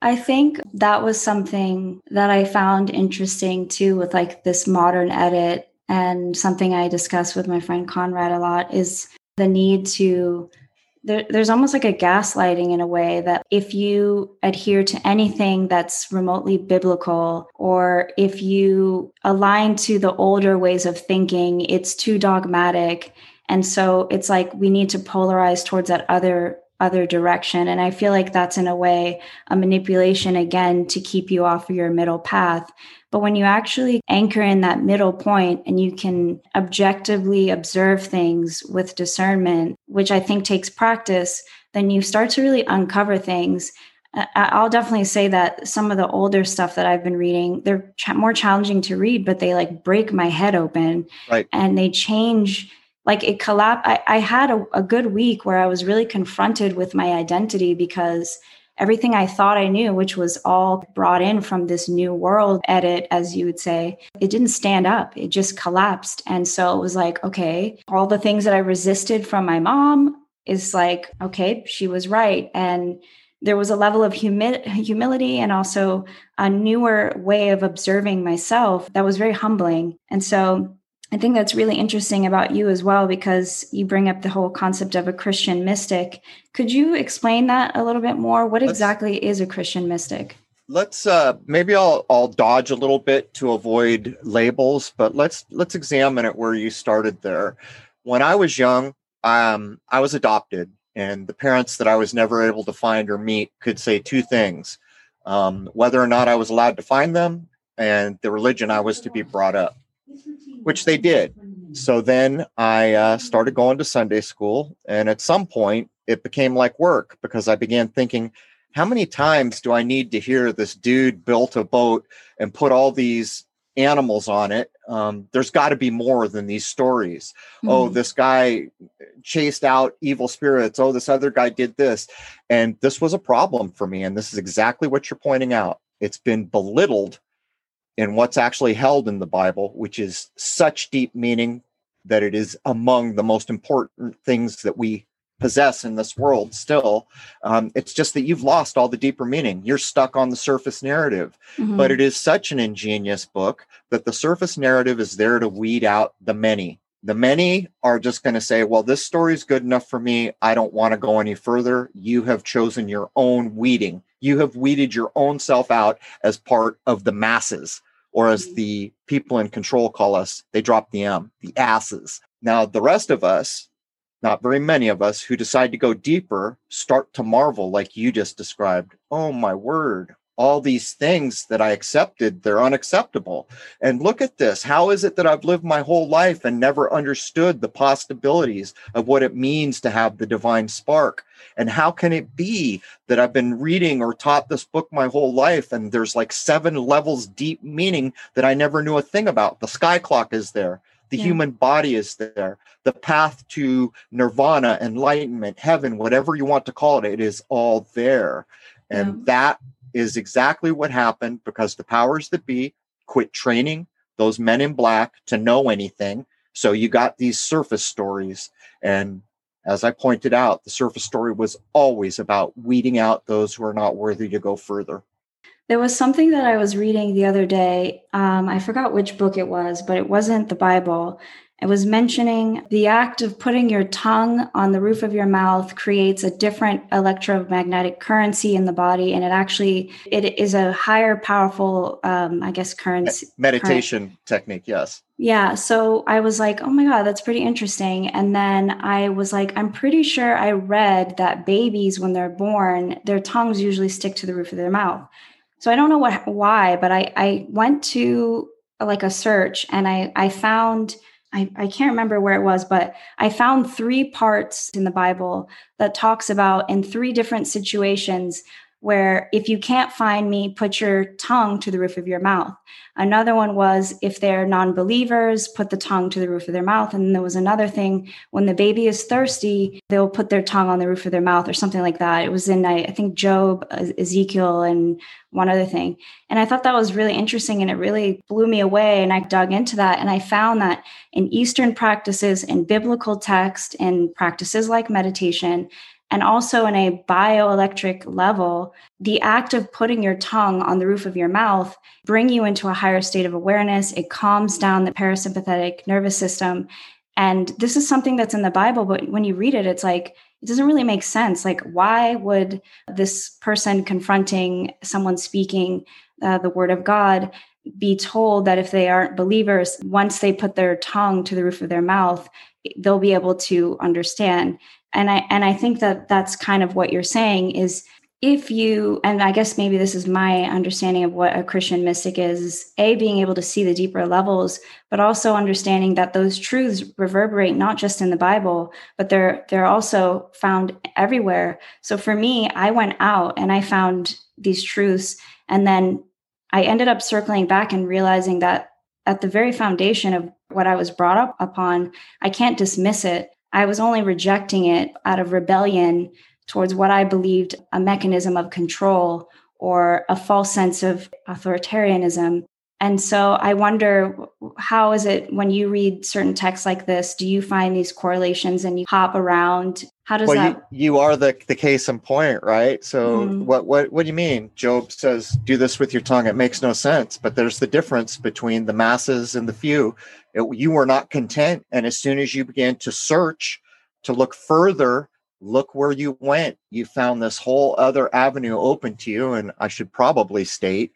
I think that was something that I found interesting too with like this modern edit and something I discuss with my friend Conrad a lot is the need to there, there's almost like a gaslighting in a way that if you adhere to anything that's remotely biblical or if you align to the older ways of thinking it's too dogmatic. And so it's like we need to polarize towards that other other direction and i feel like that's in a way a manipulation again to keep you off of your middle path but when you actually anchor in that middle point and you can objectively observe things with discernment, which I think takes practice, then you start to really uncover things. I'll definitely say that some of the older stuff that I've been reading, they're ch- more challenging to read, but they like break my head open. Right. And they change, like it collapsed. I, I had a, a good week where I was really confronted with my identity because everything I thought I knew, which was all brought in from this new world edit, as you would say, it didn't stand up. It just collapsed. And so it was like, okay, all the things that I resisted from my mom is like, okay, she was right. And there was a level of humi- humility and also a newer way of observing myself that was very humbling. And so I think that's really interesting about you as well because you bring up the whole concept of a Christian mystic. Could you explain that a little bit more? What let's, exactly is a Christian mystic? Let's uh maybe I'll I'll dodge a little bit to avoid labels, but let's let's examine it where you started there. When I was young, um I was adopted and the parents that I was never able to find or meet could say two things um, whether or not I was allowed to find them and the religion I was to be brought up, which they did. So then I uh, started going to Sunday school. And at some point, it became like work because I began thinking, how many times do I need to hear this dude built a boat and put all these animals on it. Um, there's got to be more than these stories. Oh, mm-hmm. Oh, this guy chased out evil spirits. Oh, this other guy did this. And this was a problem for me. And this is exactly what you're pointing out. It's been belittled in what's actually held in the Bible, which is such deep meaning that it is among the most important things that we possess in this world still. Um, it's just that you've lost all the deeper meaning. You're stuck on the surface narrative. Mm-hmm. But it is such an ingenious book that the surface narrative is there to weed out the many. The many are just going to say, well, this story is good enough for me. I don't want to go any further. You have chosen your own weeding. You have weeded your own self out as part of the masses, or as mm-hmm. the people in control call us, they drop the M, the asses. Now, the rest of us, not very many of us who decide to go deeper start to marvel like you just described oh my word all these things that i accepted they're unacceptable and look at this how is it that i've lived my whole life and never understood the possibilities of what it means to have the divine spark and how can it be that i've been reading or taught this book my whole life and there's like seven levels deep meaning that i never knew a thing about the sky clock is there the yeah. human body is there. The path to nirvana, enlightenment, heaven, whatever you want to call it, it is all there. And yeah. that is exactly what happened because the powers that be quit training those men in black to know anything. So you got these surface stories. And as I pointed out, the surface story was always about weeding out those who are not worthy to go further. There was something that I was reading the other day. Um, I forgot which book it was, but it wasn't the Bible. It was mentioning the act of putting your tongue on the roof of your mouth creates a different electromagnetic currency in the body, and it actually it is a higher, powerful, um, I guess, currency meditation current. technique. Yes. Yeah. So I was like, oh my God, that's pretty interesting. And then I was like, I'm pretty sure I read that babies, when they're born, their tongues usually stick to the roof of their mouth. So I don't know what why, but I I went to like a search and I I found I, I can't remember where it was, but I found three parts in the Bible that talks about in three different situations where if you can't find me, put your tongue to the roof of your mouth. Another one was if they're non believers, put the tongue to the roof of their mouth. And there was another thing when the baby is thirsty, they'll put their tongue on the roof of their mouth or something like that. It was in, I, I think, Job, Ezekiel, and one other thing. And I thought that was really interesting and it really blew me away. And I dug into that and I found that in Eastern practices, in biblical text, in practices like meditation, and also in a bioelectric level the act of putting your tongue on the roof of your mouth bring you into a higher state of awareness. It calms down the parasympathetic nervous system. And this is something that's in the bible but when you read it it's like it doesn't really make sense. Like why would this person confronting someone speaking uh, the word of god be told that if they aren't believers once they put their tongue to the roof of their mouth they'll be able to understand and i and i think that that's kind of what you're saying is if you and i guess maybe this is my understanding of what a christian mystic is, is a being able to see the deeper levels but also understanding that those truths reverberate not just in the bible but they're they're also found everywhere. So for me i went out and i found these truths and then i ended up circling back and realizing that at the very foundation of what i was brought up upon i can't dismiss it i was only rejecting it out of rebellion towards what I believed a mechanism of control or a false sense of authoritarianism. And so I wonder how is it when you read certain texts like this, do you find these correlations and you hop around? How does well, that you, you are the, the case in point, right? So mm-hmm. what what what do you mean? Job says, do this with your tongue. It makes no sense. But there's the difference between the masses and the few. It, you were not content. And as soon as you began to search to look further look where you went. You found this whole other avenue open to you. And I should probably state,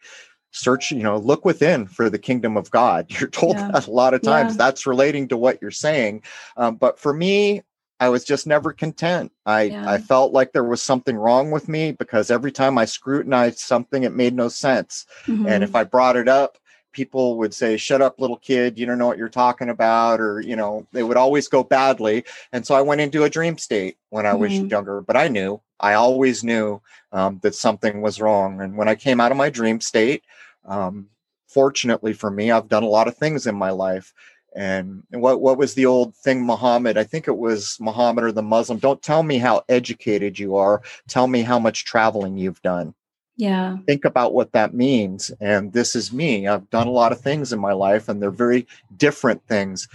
search, you know, look within for the kingdom of God. You're told yeah. that a lot of times. Yeah. That's relating to what you're saying. Um, but for me, I was just never content. I, yeah. I felt like there was something wrong with me because every time I scrutinized something, it made no sense. Mm-hmm. And if I brought it up, people would say shut up little kid you don't know what you're talking about or you know they would always go badly. And so i went into a dream state when i was mm-hmm. younger but i knew i always knew um, that something was wrong. And when i came out of my dream state um, fortunately for me i've done a lot of things in my life. And what what was the old thing muhammad? I think it was muhammad or the muslim. Don't tell me how educated you are. Tell me how much traveling you've done yeah. Think about what that means. And this is me. I've done a lot of things in my life, and they're very different things.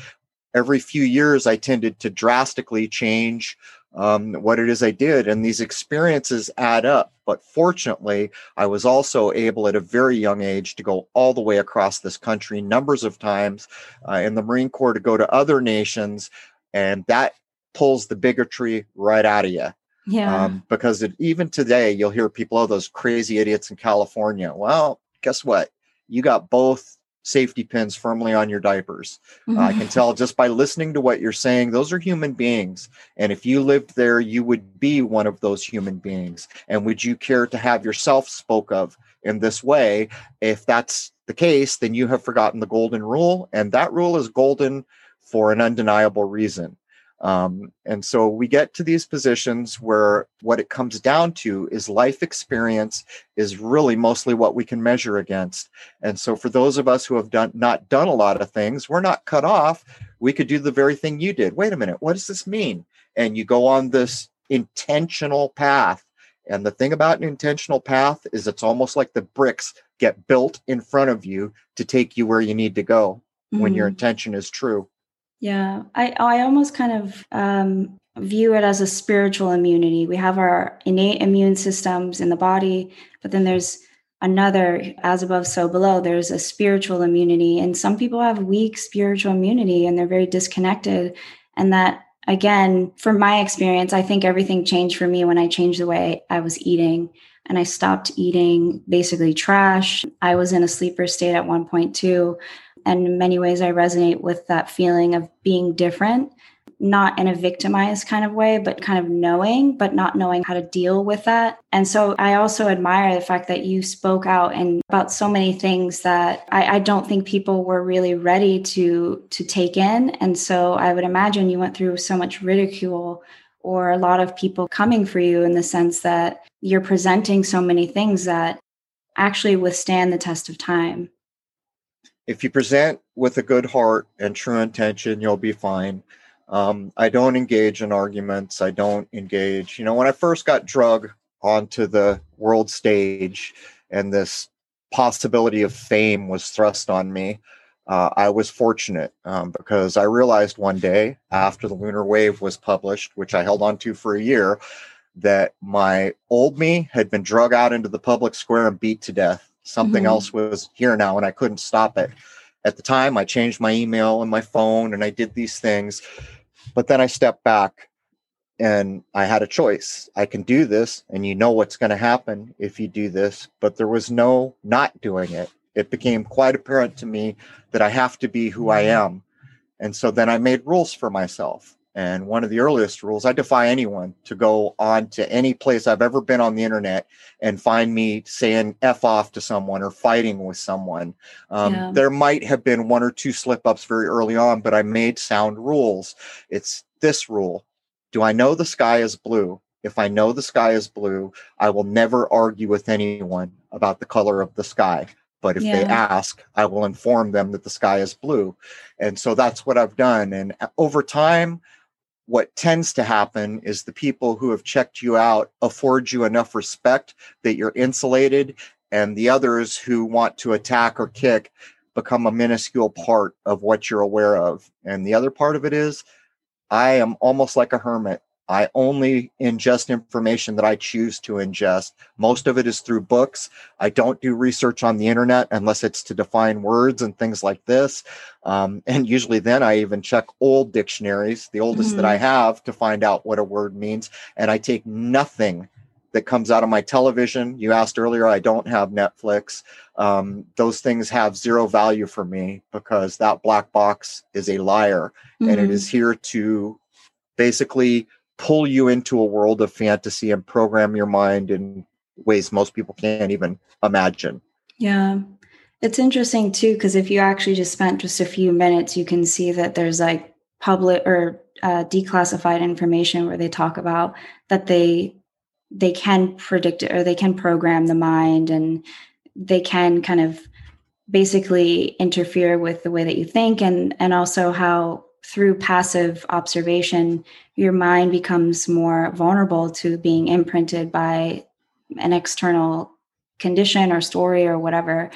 Every few years, I tended to drastically change um, what it is I did, and these experiences add up. But fortunately, I was also able at a very young age to go all the way across this country, numbers of times uh, in the Marine Corps to go to other nations, and that pulls the bigotry right out of you. Yeah. Um, because it, even today, you'll hear people, oh, those crazy idiots in California. Well, guess what? You got both safety pins firmly on your diapers. Mm-hmm. Uh, I can tell just by listening to what you're saying, those are human beings. And if you lived there, you would be one of those human beings. And would you care to have yourself spoke of in this way? If that's the case, then you have forgotten the golden rule. And that rule is golden for an undeniable reason. Um, and so we get to these positions where what it comes down to is life experience is really mostly what we can measure against. And so for those of us who have done not done a lot of things, we're not cut off. We could do the very thing you did. Wait a minute, what does this mean? And you go on this intentional path. And the thing about an intentional path is it's almost like the bricks get built in front of you to take you where you need to go mm-hmm. when your mm-hmm. intention is true. Yeah, I I almost kind of um, view it as a spiritual immunity. We have our innate immune systems in the body, but then there's another as above so below there's a spiritual immunity. And some people have weak spiritual immunity and they're very disconnected. And that again from my experience i think everything changed for me when i changed the way i was eating. And i stopped eating basically trash. I was in a sleeper state at one point too and in many ways, I resonate with that feeling of being different, not in a victimized kind of way, but kind of knowing, but not knowing how to deal with that. And so I also admire the fact that you spoke out and about so many things that I, I don't think people were really ready to to take in. And so I would imagine you went through so much ridicule or a lot of people coming for you in the sense that you're presenting so many things that actually withstand the test of time if you present with a good heart and true intention, you'll be fine. Um, I don't engage in arguments. I don't engage. You know, when I first got drug onto the world stage and this possibility of fame was thrust on me, uh, I was fortunate um, because I realized one day after the Lunar Wave was published, which I held on to for a year, that my old me had been drug out into the public square and beat to death something mm-hmm. else was here now and I couldn't stop it. At the time, I changed my email and my phone and I did these things. But then I stepped back and I had a choice. I can do this, and you know what's going to happen if you do this. But there was no not doing it. It became quite apparent to me that I have to be who I am. And so then I made rules for myself. And one of the earliest rules, I defy anyone to go on to any place I've ever been on the internet and find me saying F off to someone or fighting with someone. Um, yeah. There might have been one or two slip ups very early on, but I made sound rules. It's this rule Do I know the sky is blue? If I know the sky is blue, I will never argue with anyone about the color of the sky. But if yeah. they ask, I will inform them that the sky is blue. And so that's what I've done. And uh, over time, what tends to happen is the people who have checked you out afford you enough respect that you're insulated, and the others who want to attack or kick become a minuscule part of what you're aware of. And the other part of it is, I am almost like a hermit. I only ingest information that I choose to ingest. Most of it is through books. I don't do research on the internet unless it's to define words and things like this. Um, and usually then I even check old dictionaries, the oldest mm-hmm. that I have, to find out what a word means. And I take nothing that comes out of my television. You asked earlier, I don't have Netflix. Um, those things have zero value for me because that black box is a liar mm-hmm. and it mm-hmm. here to basically pull you into a world of fantasy and program your mind in ways most people can't even imagine. Yeah. It's interesting too, because if you actually just spent just a few minutes, you can see that there's like public or uh, declassified information where they talk about that they they can predict it or they can program the mind and they can kind of basically interfere with the way that you think and and also how through passive observation, your mind becomes more vulnerable to being imprinted by an external condition or story or whatever.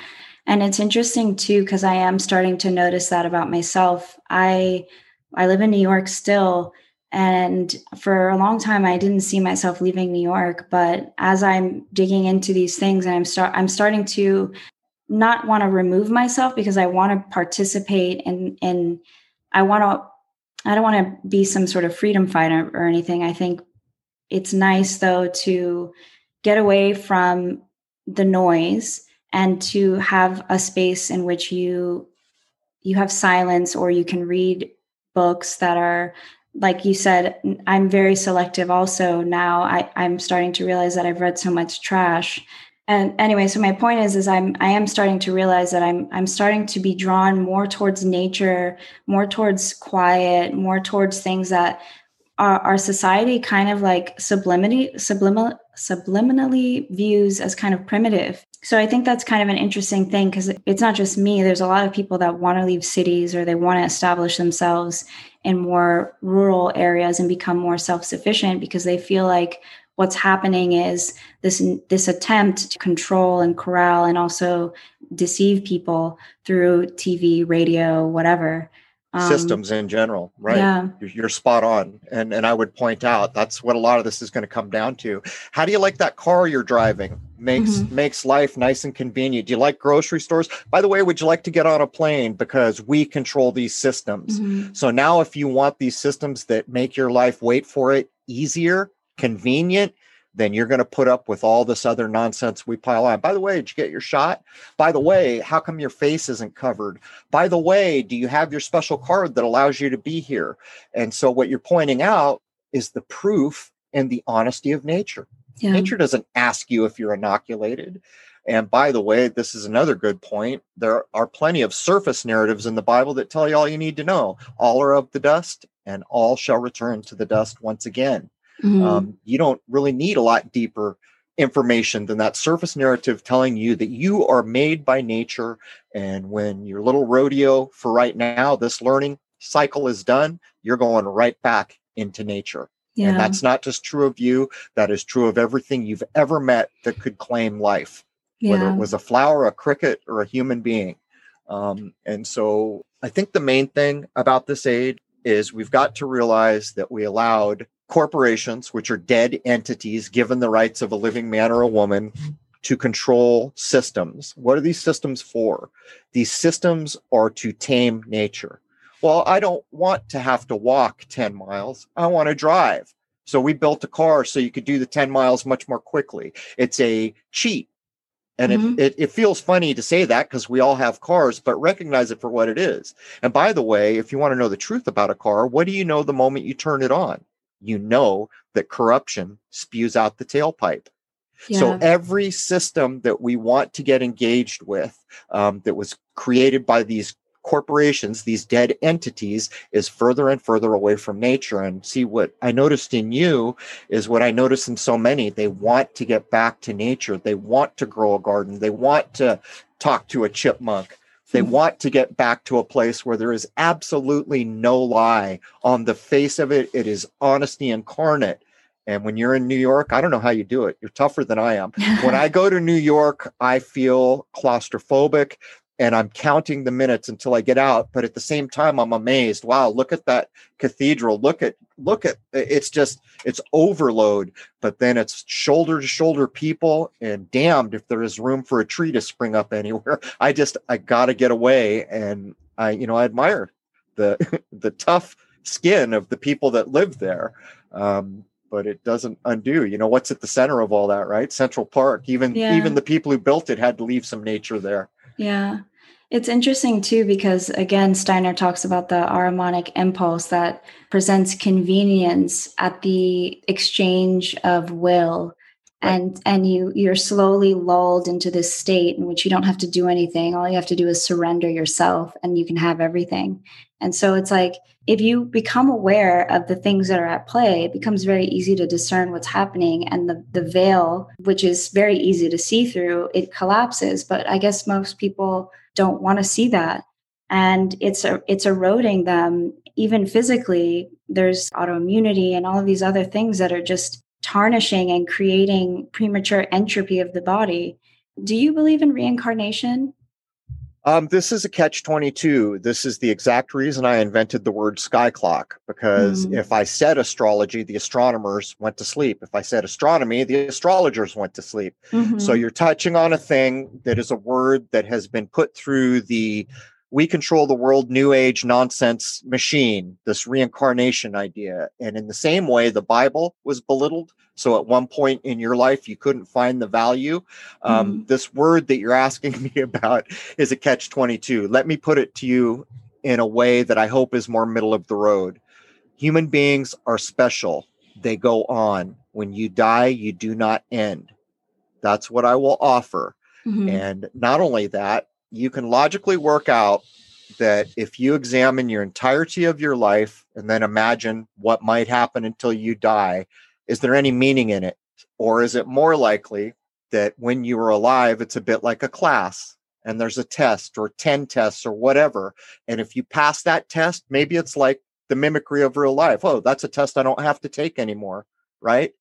And it's interesting too, because I am starting to notice that about myself. I I live in New York still. And for a long time, I didn't see myself leaving New York. But as I'm digging into these things, and I'm start, I'm starting to not want to remove myself because I want to participate in in I want to, I don't want to be some sort of freedom fighter or anything. I think it's nice though to get away from the noise and to have a space in which you you have silence or you can read books that are like you said i'm very selective also now I, i'm starting to realize that i've read so much trash and anyway so my point is is i'm i am starting to realize that i'm i'm starting to be drawn more towards nature more towards quiet more towards things that our, our society kind of like sublimity subliminal, subliminally views as kind of primitive. So i think that's kind of an interesting thing because it's not just me. There's a lot of people that want to leave cities or they want to establish themselves in more rural areas and become more self-sufficient because they feel like what's happening is this this attempt to control and corral and also deceive people through TV, radio, whatever. Um, Systems in general, right? Yeah. You're spot on. And and I would point out that's what a lot of this is going to come down to. How do you like that car you're driving? Makes mm-hmm. makes life nice and convenient. Do you like grocery stores? By the way, would you like to get on a plane because we control these systems? Mm-hmm. So now if you want these systems that make your life wait for it easier, convenient, then you're going to put up with all this other nonsense we pile on. By the way, did you get your shot? By the way, how come your face isn't covered? By the way, do you have your special card that allows you to be here? And so, what you're pointing out is the proof and the honesty of nature. Yeah. Nature doesn't ask you if you're inoculated. And by the way, this is another good point. There are plenty of surface narratives in the Bible that tell you all you need to know. All are of the dust, and all shall return to the dust once again. Mm-hmm. Um, you don't really need a lot deeper information than that surface narrative telling you that you are made by nature. And when your little rodeo for right now, this learning cycle is done, you're going right back into nature. Yeah. And that's not just true of you, that is true of everything you've ever met that could claim life, yeah. whether it was a flower, a cricket, or a human being. Um, and so I think the main thing about this aid is we've got to realize that we allowed corporations, which are dead entities given the rights of a living man or a woman, to control systems. What are these systems for? These systems are to tame nature. Well, I don't want to have to walk 10 miles. I want to drive. So we built a car so you could do the 10 miles much more quickly. It's a cheat And mm-hmm. it, it, it, feels funny to say that because we all have cars, but recognize it for what it is. And by the way, if you want to know the truth about a car, what do you know the moment you turn it on? You know that corruption spews out the tailpipe. Yeah. So every system that we want to get engaged with um, that was created by these corporations, these dead entities, is further and further away from nature. And see what I noticed in you is what I noticed in so many. They want to get back to nature. They want to grow a garden. They want to talk to a chipmunk. They mm-hmm. want to get back to a place where there is absolutely no lie on the face of it. It is honesty incarnate. And when you're in New York, I don't know how you do it. You're tougher than I am. when I go to New York, I feel claustrophobic and I'm counting the minutes until I get out. But at the same time, I'm amazed. Wow, look at that cathedral. Look at, look at, it's just, it's overload. But then it's shoulder to shoulder people, and damned if there is room for a tree to spring up anywhere. I just, I got to get away. And I, you know, I admire the, the tough skin of the people that live there. Um, but it doesn't undo you know what's at the center of all that right central park even yeah. even the people who built it had to leave some nature there yeah. It's interesting too, because again, Steiner talks about the Ahrimanic impulse that presents convenience at the exchange of will. Right. And and you you're slowly lulled into this state in which you don't have to do anything. All you have to do is surrender yourself and you can have everything. And so it's like if you become aware of the things that are at play, it becomes very easy to discern what's happening. And the, the veil, which is very easy to see through, it collapses. But I guess most people don't want to see that. And it's it's eroding them even physically. There's autoimmunity and all of these other things that are just tarnishing and creating premature entropy of the body. Do you believe in reincarnation? Um, this is a catch 22. This is the exact reason I invented the word sky clock because mm. if I said astrology, the astronomers went to sleep. If I said astronomy, the astrologers went to sleep. Mm-hmm. So you're touching on a thing that is a word that has been put through the we control the world new age nonsense machine, this reincarnation idea. And in the same way, the Bible was belittled. So at one point in your life, you couldn't find the value. Um, mm-hmm. This word that you're asking me about is a catch 22. Let me put it to you in a way that I hope is more middle of the road. Human beings are special, they go on. When you die, you do not end. That's what I will offer. Mm-hmm. And not only that, you can logically work out that if you examine your entirety of your life and then imagine what might happen until you die, is there any meaning in it? Or is it more likely that when you are alive, it's a bit like a class and there's a test or 10 tests or whatever. And if you pass that test, maybe it's like the mimicry of real life. Oh, that's a test I don't have to take anymore. Right.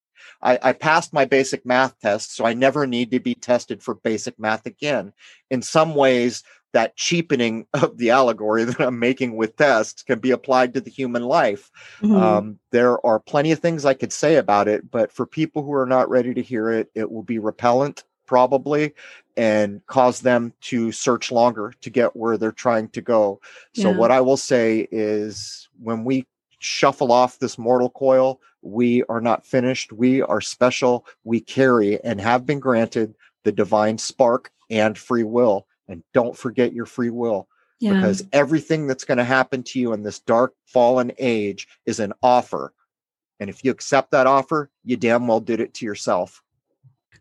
I, I, passed my basic math test, so I never need to be tested for basic math again. In some ways, that cheapening of the allegory that I'm making with tests can be applied to the human life. Mm-hmm. Um, there are plenty of things I could say about it, but for people who are not ready to hear it, it will be repellent probably and cause them to search longer to get where they're trying to go. So, yeah. what I will say is when we shuffle off this mortal coil, we are not finished. We are special. We carry and have been granted the divine spark and free will. And don't forget your free will yeah. because everything that's going to happen to you in this dark fallen age is an offer. And if you accept that offer, you damn well did it to yourself.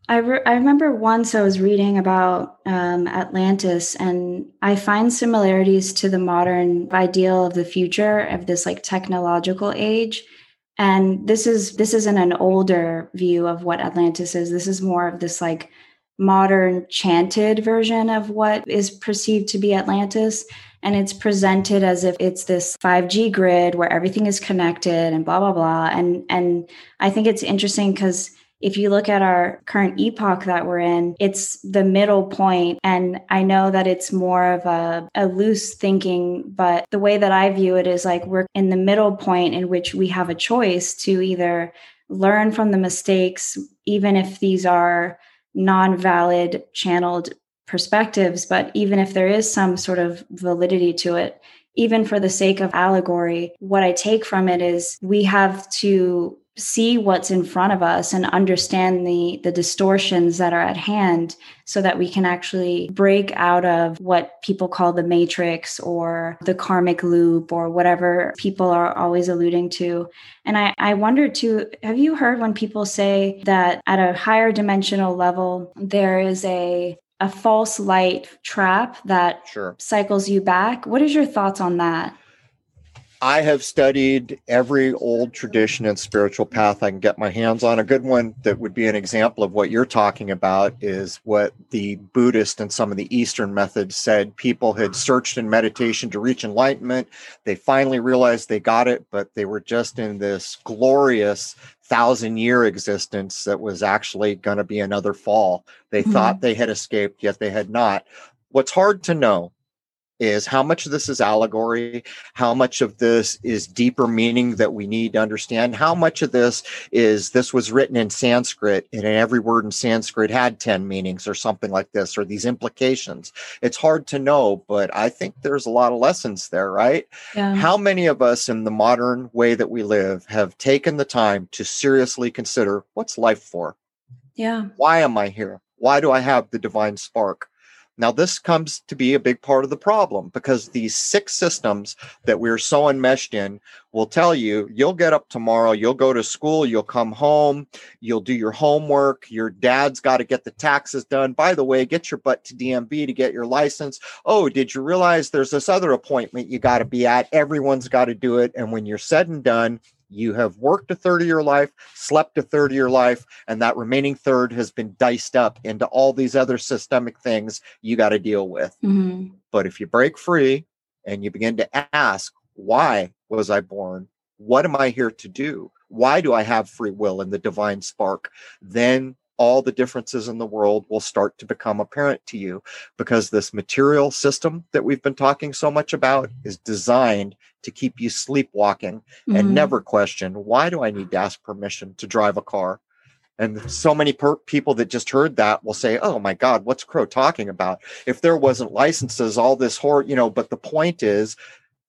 I, re- I remember once I was reading about um, Atlantis, and I find similarities to the modern ideal of the future of this like technological age. And this is this isn't an older view of what atlantis is. This is more of this like modern chanted version of what is perceived to be atlantis. And it's presented as if it's this 5g grid where everything is connected and blah blah blah. And and i think it's interesting because if you look at our current epoch that we're in, it's the middle point. And I know that it's more of a, a, loose thinking, but the way that I view it is like we're in the middle point in which we have a choice to either learn from the mistakes, even if these are non valid channeled perspectives, but even if there is some sort of validity to it, even for the sake of allegory, what I take from it is we have to see what's in front of us and understand the the distortions that are at hand so that we can actually break out of what people call the matrix or the karmic loop or whatever people are always alluding to. And i i wonder too have you heard when people say that at a higher dimensional level there is a a false light trap that sure. cycles you back? What is your thoughts on that I have studied every old tradition and spiritual path I can get my hands on. A good one that would be an example of what you're talking about is what the Buddhist and some of the Eastern methods said people had searched in meditation to reach enlightenment. They finally realized they got it, but they were just in this glorious thousand year existence that was actually going to be another fall. They mm-hmm. thought they had escaped, yet they had not. What's hard to know is how much of this is allegory, how much of this is deeper meaning that we need to understand, how much of this is this was written in Sanskrit and every word in Sanskrit had 10 meanings or something like this, or these implications. It's hard to know, but I think there's a lot of lessons there, right? Yeah. How many of us in the modern way that we live have taken the time to seriously consider what's life for? Yeah. Why am I here? Why do I have the divine spark? Now, this comes to be a big part of the problem because these six systems that we're so enmeshed in will tell you you'll get up tomorrow, you'll go to school, you'll come home, you'll do your homework, your dad's got to get the taxes done. By the way, get your butt to DMV to get your license. Oh, did you realize there's this other appointment you got to be at? Everyone's got to do it. And when you're said and done, you have worked a third of your life, slept a third of your life, and that remaining third has been diced up into all these other systemic things you got to deal with. Mm-hmm. But if you break free and you begin to ask, why was I born? What am I here to do? Why do I have free will and the divine spark? Then all the differences in the world will start to become apparent to you because this material system that we've been talking so much about is designed to keep you sleepwalking mm-hmm. and never question why do I need to ask permission to drive a car? And so many per- people that just heard that will say, "Oh my God, what's Crow talking about? If there wasn't licenses, all this horror, you know." But the point is,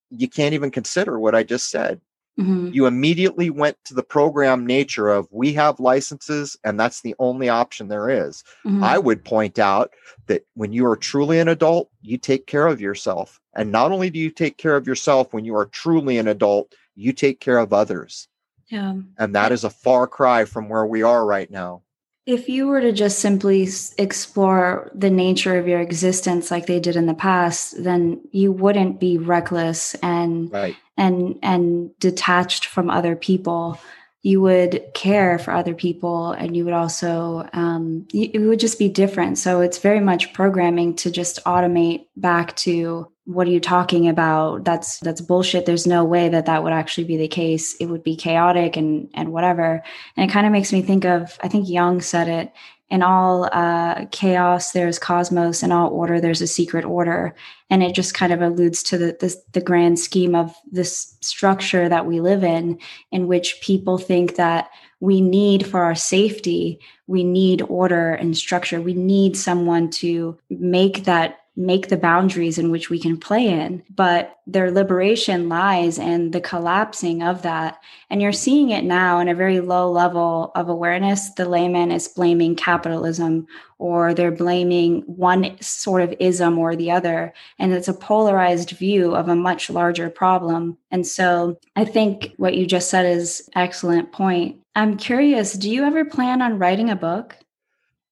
you can't even consider what I just said. Mm-hmm. You immediately went to the program nature of we have licenses and that's the only option there is. Mm-hmm. I would point out that when you are truly an adult, you take care of yourself. And not only do you take care of yourself when you are truly an adult, you take care of others. Yeah. And that is a far cry from where we are right now. If you were to just simply explore the nature of your existence like they did in the past, then you wouldn't be reckless and right. and and detached from other people. You would care for other people, and you would also um, it would just be different. So it's very much programming to just automate back to what are you talking about? That's that's bullshit. There's no way that that would actually be the case. It would be chaotic and and whatever. And it kind of makes me think of i think Jung said it in all uh, chaos there's cosmos in all order there's a secret order. And it just kind of alludes to the this, the grand scheme of this structure that we live in in which people think that we need for our safety we need order and structure. We need someone to make that make the boundaries in which we can play in. But their liberation lies in the collapsing of that. And you're seeing it now in a very low level of awareness. The layman is blaming capitalism or they're blaming one sort of ism or the other. And it's a polarized view of a much larger problem. And so I think what you just said is excellent point. I'm curious, do you ever plan on writing a book?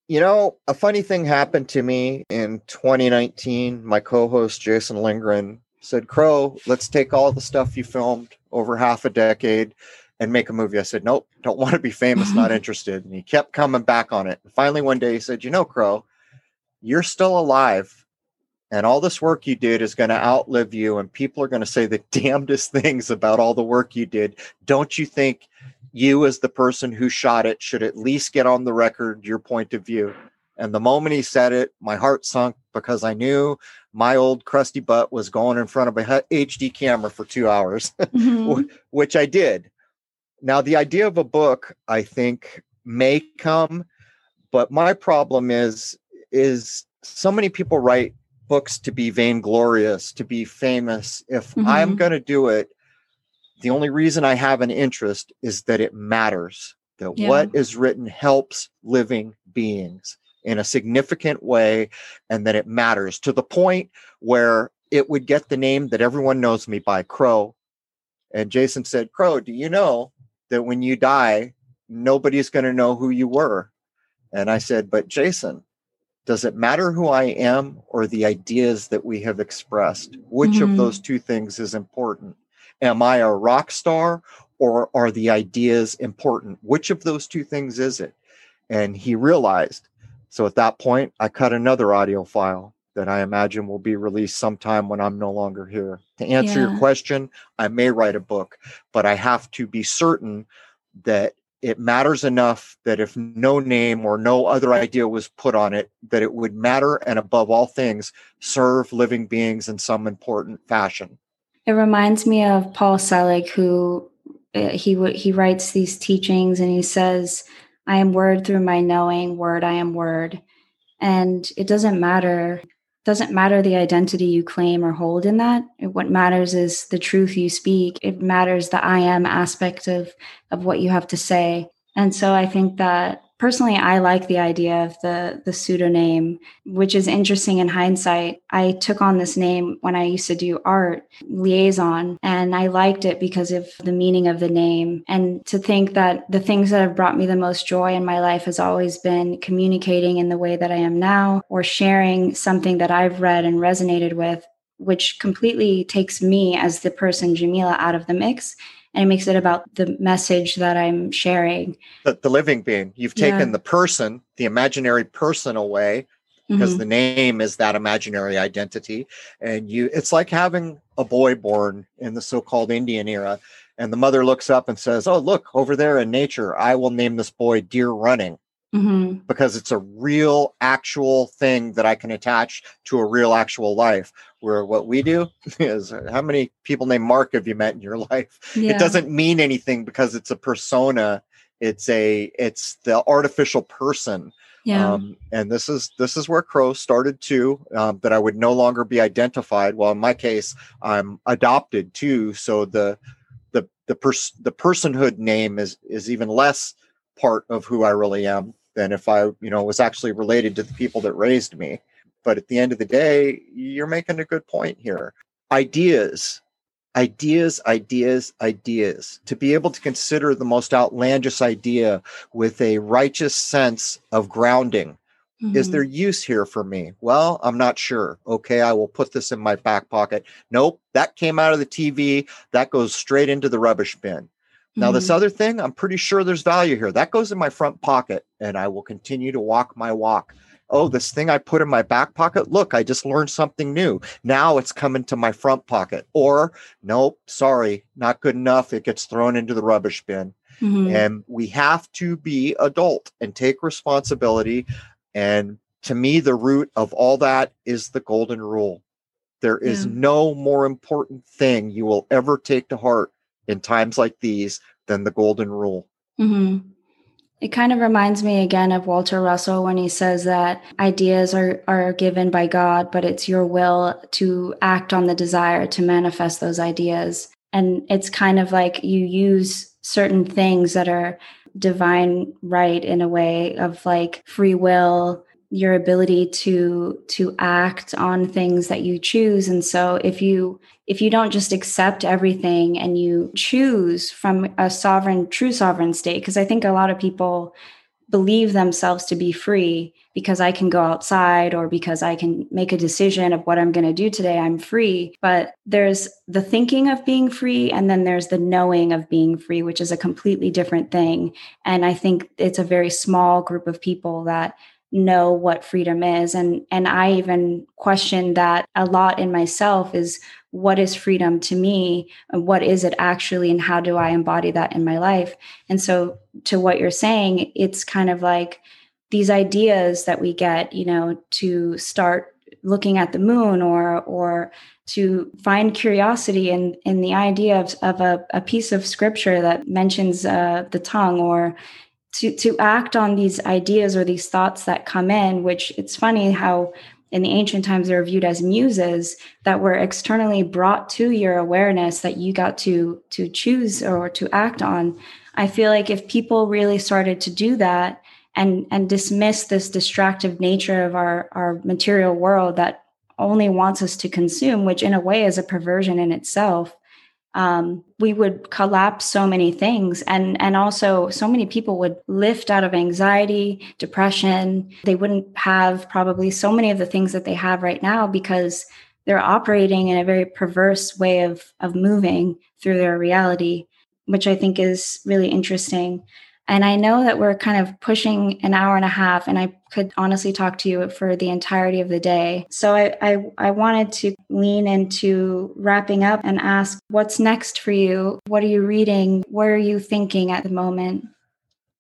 You know, a funny thing happened to me in 2019. My co host, Jason Lindgren, said, Crow, let's take all the stuff you filmed over half a decade and make a movie. I said, Nope, don't want to be famous, not interested. And he kept coming back on it. And finally, one day he said, You know, Crow, you're still alive. And all this work you did is going to outlive you, and people are going to say the damnedest things about all the work you did. Don't you think you as the person who shot it should at least get on the record your point of view and the moment he said it my heart sunk because i knew my old crusty butt was going in front of a hd camera for two hours mm-hmm. which i did now the idea of a book i think may come but my problem is is so many people write books to be vainglorious to be famous if mm-hmm. i'm going to do it The only reason I have an interest is that it matters, that Yeah. what is written helps living beings in a significant way, and that it matters to the point where it would get the name that everyone knows me by, Crow. And Jason said, Crow, do you know that when you die, nobody's going to know who you were? And I said, But Jason, does it matter who I am or the ideas that we have expressed? Which of Mhm. those two things is important? Am I a rock star or are the ideas important? Which of those two things is it? And he realized. So at that point, I cut another audio file that I imagine will be released sometime when I'm no longer here. To answer your question, I may write a book, but I have to be certain that it matters enough that if no name or no other idea was put on it, that it would matter and above all things, serve living beings in some important fashion. It reminds me of Paul Selig, who uh, he he writes these teachings and he says, "I am word through my knowing, word I am word," and it doesn't matter doesn't matter the identity you claim or hold in that. What matters is the truth you speak. It matters the I am aspect of of what you have to say. And so I think that personally I like the idea of the the pseudonym, which is interesting in hindsight. I took on this name when I used to do art liaison and I liked it because of the meaning of the name and to think that the things that have brought me the most joy in my life has always been communicating in the way that I am now or sharing something that I've read and resonated with which completely takes me as the person Jamila out of the mix and it makes it about the message that I'm sharing. The, the living being, you've Yeah. taken the person, the imaginary person away, because Mhm. the name is that imaginary identity and you it's like having a boy born in the so-called indian era and the mother looks up and says oh look over there in nature i will name this boy deer running Mhm. because it's a real actual thing that i can attach to a real actual life where what we do is how many people named mark have you met in your life Yeah. it doesn't mean anything because it's a persona it's a it's the artificial person yeah. um, and this is this is where crow started too um, that i would no longer be identified well in my case i'm adopted too so the the the pers- the personhood name is is even less part of who i really am than if i you know was actually related to the people that raised me. But at the end of the day you're making a good point here. Ideas ideas ideas ideas. To be able to consider the most outlandish idea with a righteous sense of grounding. Is Mhm. there use here for me? Well i'm not sure. Okay i will put this in my back pocket. Nope that came out of the tv that goes straight into the rubbish bin now this Mhm. other thing i'm pretty sure there's value here. That goes in my front pocket and i will continue to walk my walk. Oh this thing i put in my back pocket? Look i just learned something new. Now it's coming to my front pocket. Or nope sorry not good enough. It gets thrown into the rubbish bin. Mhm. and we have to be adult and take responsibility. And to me the root of all that is the golden rule. There is Yeah. no more important thing you will ever take to heart in times like these than the golden rule hmm It kind of reminds me again of Walter Russell when he says that ideas are, are given by God, but it's your will to act on the desire to manifest those ideas. And it's kind of like you use certain things that are divine right in a way of like free will your ability to to act on things that you choose. And so if you if you don't just accept everything and you choose from a sovereign true sovereign state because i think a lot of people believe themselves to be free because i can go outside or because i can make a decision of what i'm going to do today i'm free. But there's the thinking of being free and then there's the knowing of being free which is a completely different thing. And i think it's a very small group of people that know what freedom is. And and I even question that a lot in myself is what is freedom to me? And what is it actually? And how do I embody that in my life? And so to what you're saying it's kind of like these ideas that we get you know to start looking at the moon or or to find curiosity in in the idea of, of a, a piece of scripture that mentions uh, the tongue or to to act on these ideas or these thoughts that come in which it's funny how in the ancient times they were viewed as muses that were externally brought to your awareness that you got to to choose or to act on. I feel like if people really started to do that and and dismiss this distractive nature of our our material world that only wants us to consume which in a way is a perversion in itself um, we would collapse so many things. And and also so many people would lift out of anxiety depression. They wouldn't have probably so many of the things that they have right now because they're operating in a very perverse way of of moving through their reality which i think is really interesting. And I know that we're kind of pushing an hour and a half, and I could honestly talk to you for the entirety of the day. So I, I, I, wanted to lean into wrapping up and ask what's next for you? What are you reading? What are you thinking at the moment?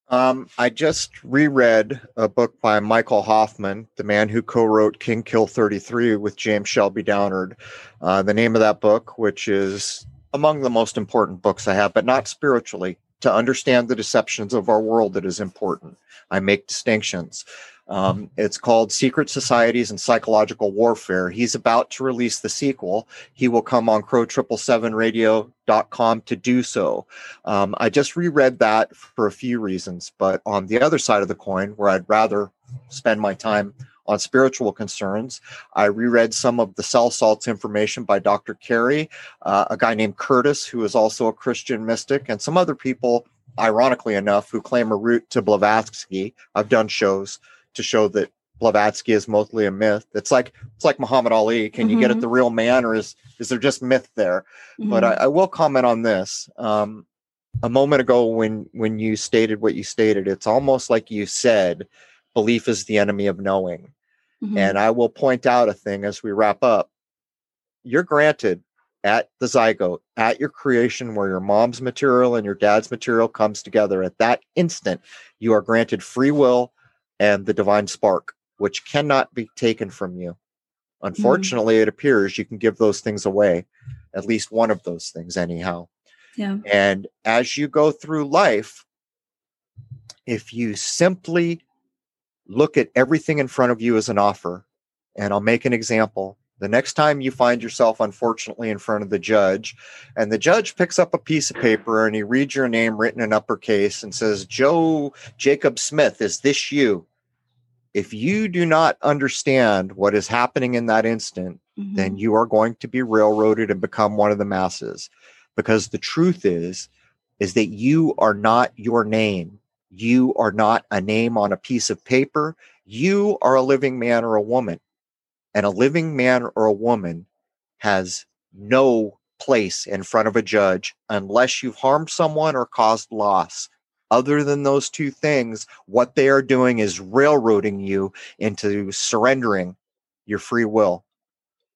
Um, I just reread a book by Michael Hoffman, the man who co wrote King Kill 33 with James Shelby Downard. Uh, the name of that book, which is among the most important books I have, but not spiritually to understand the deceptions of our world that is important. I make distinctions. Um, it's called Secret Societies and Psychological Warfare. He's about to release the sequel. He will come on crow777radio.com to do so. Um, I just reread that for a few reasons, but on the other side of the coin, where I'd rather spend my time on spiritual concerns. I reread some of the cell salts information by Dr. Carey, uh, a guy named Curtis, who is also a Christian mystic, and some other people, ironically enough, who claim a root to Blavatsky. I've done shows to show that Blavatsky is mostly a myth. It's like it's like Muhammad Ali. Can mm-hmm. you get at mm-hmm. the real man, or is is there just myth there? Mm-hmm. But I, I, will comment on this. Um, a moment ago, when when you stated what you stated, it's almost like you said, "Belief is the enemy of knowing." Mm-hmm. And I will point out a thing as we wrap up. You're granted at the zygote, at your creation, where your mom's material and your dad's material comes together. At that instant, you are granted free will and the divine spark, which cannot be taken from you. Mm-hmm. Unfortunately, mm-hmm. it appears you can give those things away, at least one of those things, anyhow. Yeah. And as you go through life, if you simply look at everything in front of you as an offer. And I'll make an example. The next time you find yourself, unfortunately, in front of the judge, and the judge picks up a piece of paper and he reads your name written in uppercase and says, Joe Jacob Smith, is this you? If you do not understand what is happening in that instant, mm-hmm. then you are going to be railroaded and become one of the masses. Because the truth is, is that you are not your name. You are not a name on a piece of paper. You are a living man or a woman. And a living man or a woman has no place in front of a judge unless you've harmed someone or caused loss. Other than those two things, what they are doing is railroading you into surrendering your free will.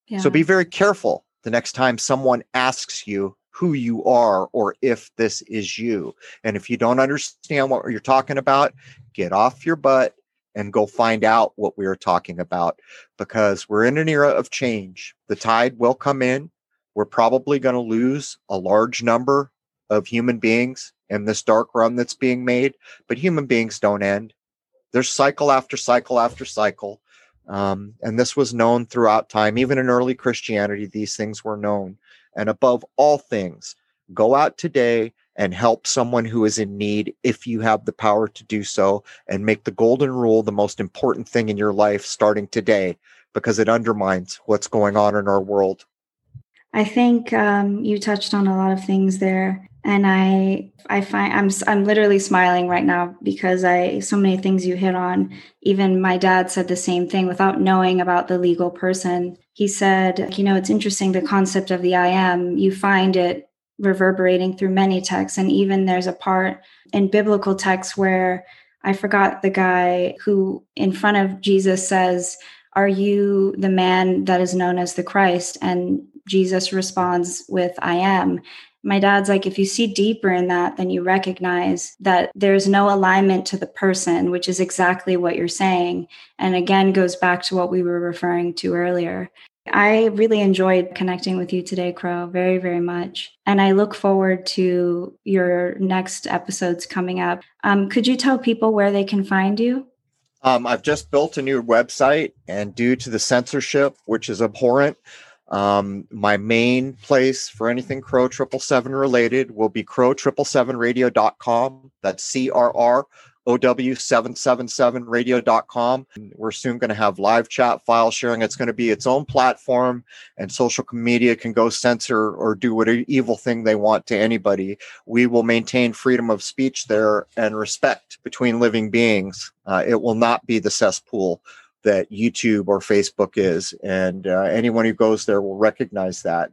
Yeah. So be very careful the next time someone asks you who you are or if this is you. And if you don't understand what you're talking about, get off your butt and go find out what we are talking about because we're in an era of change. The tide will come in. We're probably going to lose a large number of human beings in this dark run that's being made, but human beings don't end. There's cycle after cycle after cycle. Um, and this was known throughout time. Even in early Christianity, these things were known. And above all things, go out today and help someone who is in need if you have the power to do so and make the golden rule the most important thing in your life starting today because it undermines what's going on in our world. I think um, you touched on a lot of things there and i i find i'm i'm literally smiling right now because i so many things you hit on. Even my dad said the same thing without knowing about the legal person. He said you know it's interesting the concept of the i am. You find it reverberating through many texts and even there's a part in biblical texts where i forgot the guy who in front of jesus says are you the man that is known as the christ and jesus responds with i am my dad's like, if you see deeper in that, then you recognize that there's no alignment to the person, which is exactly what you're saying. And again, goes back to what we were referring to earlier. I really enjoyed connecting with you today, Crow, very, very much. And I look forward to your next episodes coming up. Um, could you tell people where they can find you? Um, I've just built a new website, and due to the censorship, which is abhorrent, um, my main place for anything Crow Triple Seven related will be crow777radio.com. That's C R R OW777radio.com. We're soon going to have live chat file sharing. It's going to be its own platform, and social media can go censor or do whatever evil thing they want to anybody. We will maintain freedom of speech there and respect between living beings. Uh, it will not be the cesspool that YouTube or Facebook is. And uh, anyone who goes there will recognize that.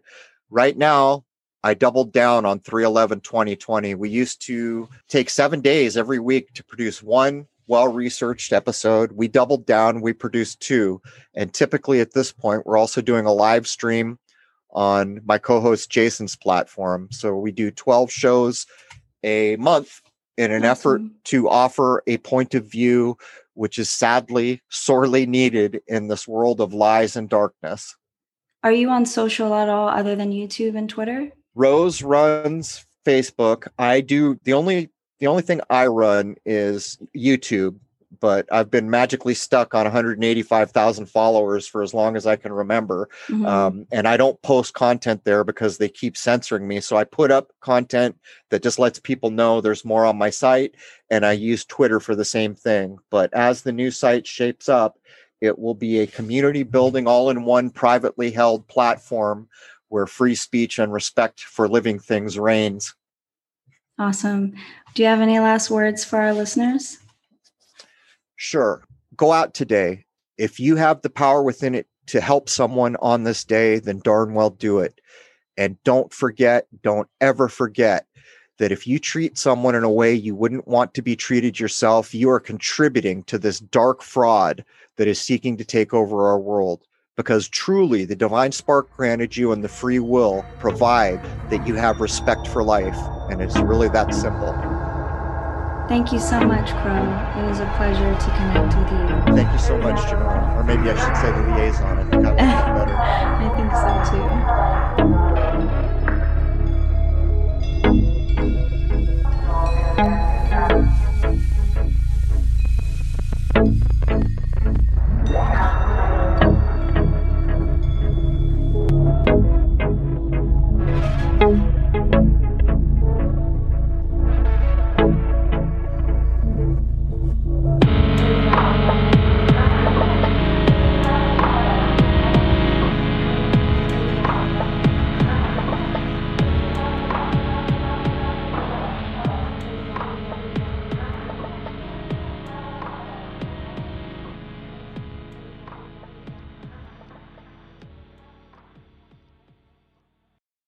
Right now, I doubled down on 311 2020. We used to take seven days every week to produce one well researched episode. We doubled down, we produced two. And typically at this point, we're also doing a live stream on my co host Jason's platform. So we do 12 shows a month in an awesome. effort to offer a point of view which is sadly sorely needed in this world of lies and darkness. Are you on social at all other than YouTube and Twitter? Rose runs Facebook. I do the only the only thing I run is YouTube, but I've been magically stuck on 185,000 followers for as long as I can remember. Mm-hmm. Um, and I don't post content there because they keep censoring me. So I put up content that just lets people know there's more on my site. And I use Twitter for the same thing. But as the new site shapes up, it will be a community building all in one privately held platform where free speech and respect for living things reigns. Awesome. Do you have any last words for our listeners? Sure. Go out today. If you have the power within it to help someone on this day, then darn well do it. And don't forget, don't ever forget that if you treat someone in a way you wouldn't want to be treated yourself, you are contributing to this dark fraud that is seeking to take over our world because truly the divine spark granted you and the free will provide that you have respect for life. And it's really that simple. Thank you so much, Crow. It was a pleasure to connect with you. Thank you so much, Jamila. Or maybe I should say the liaison. I think I like that better. I think so too.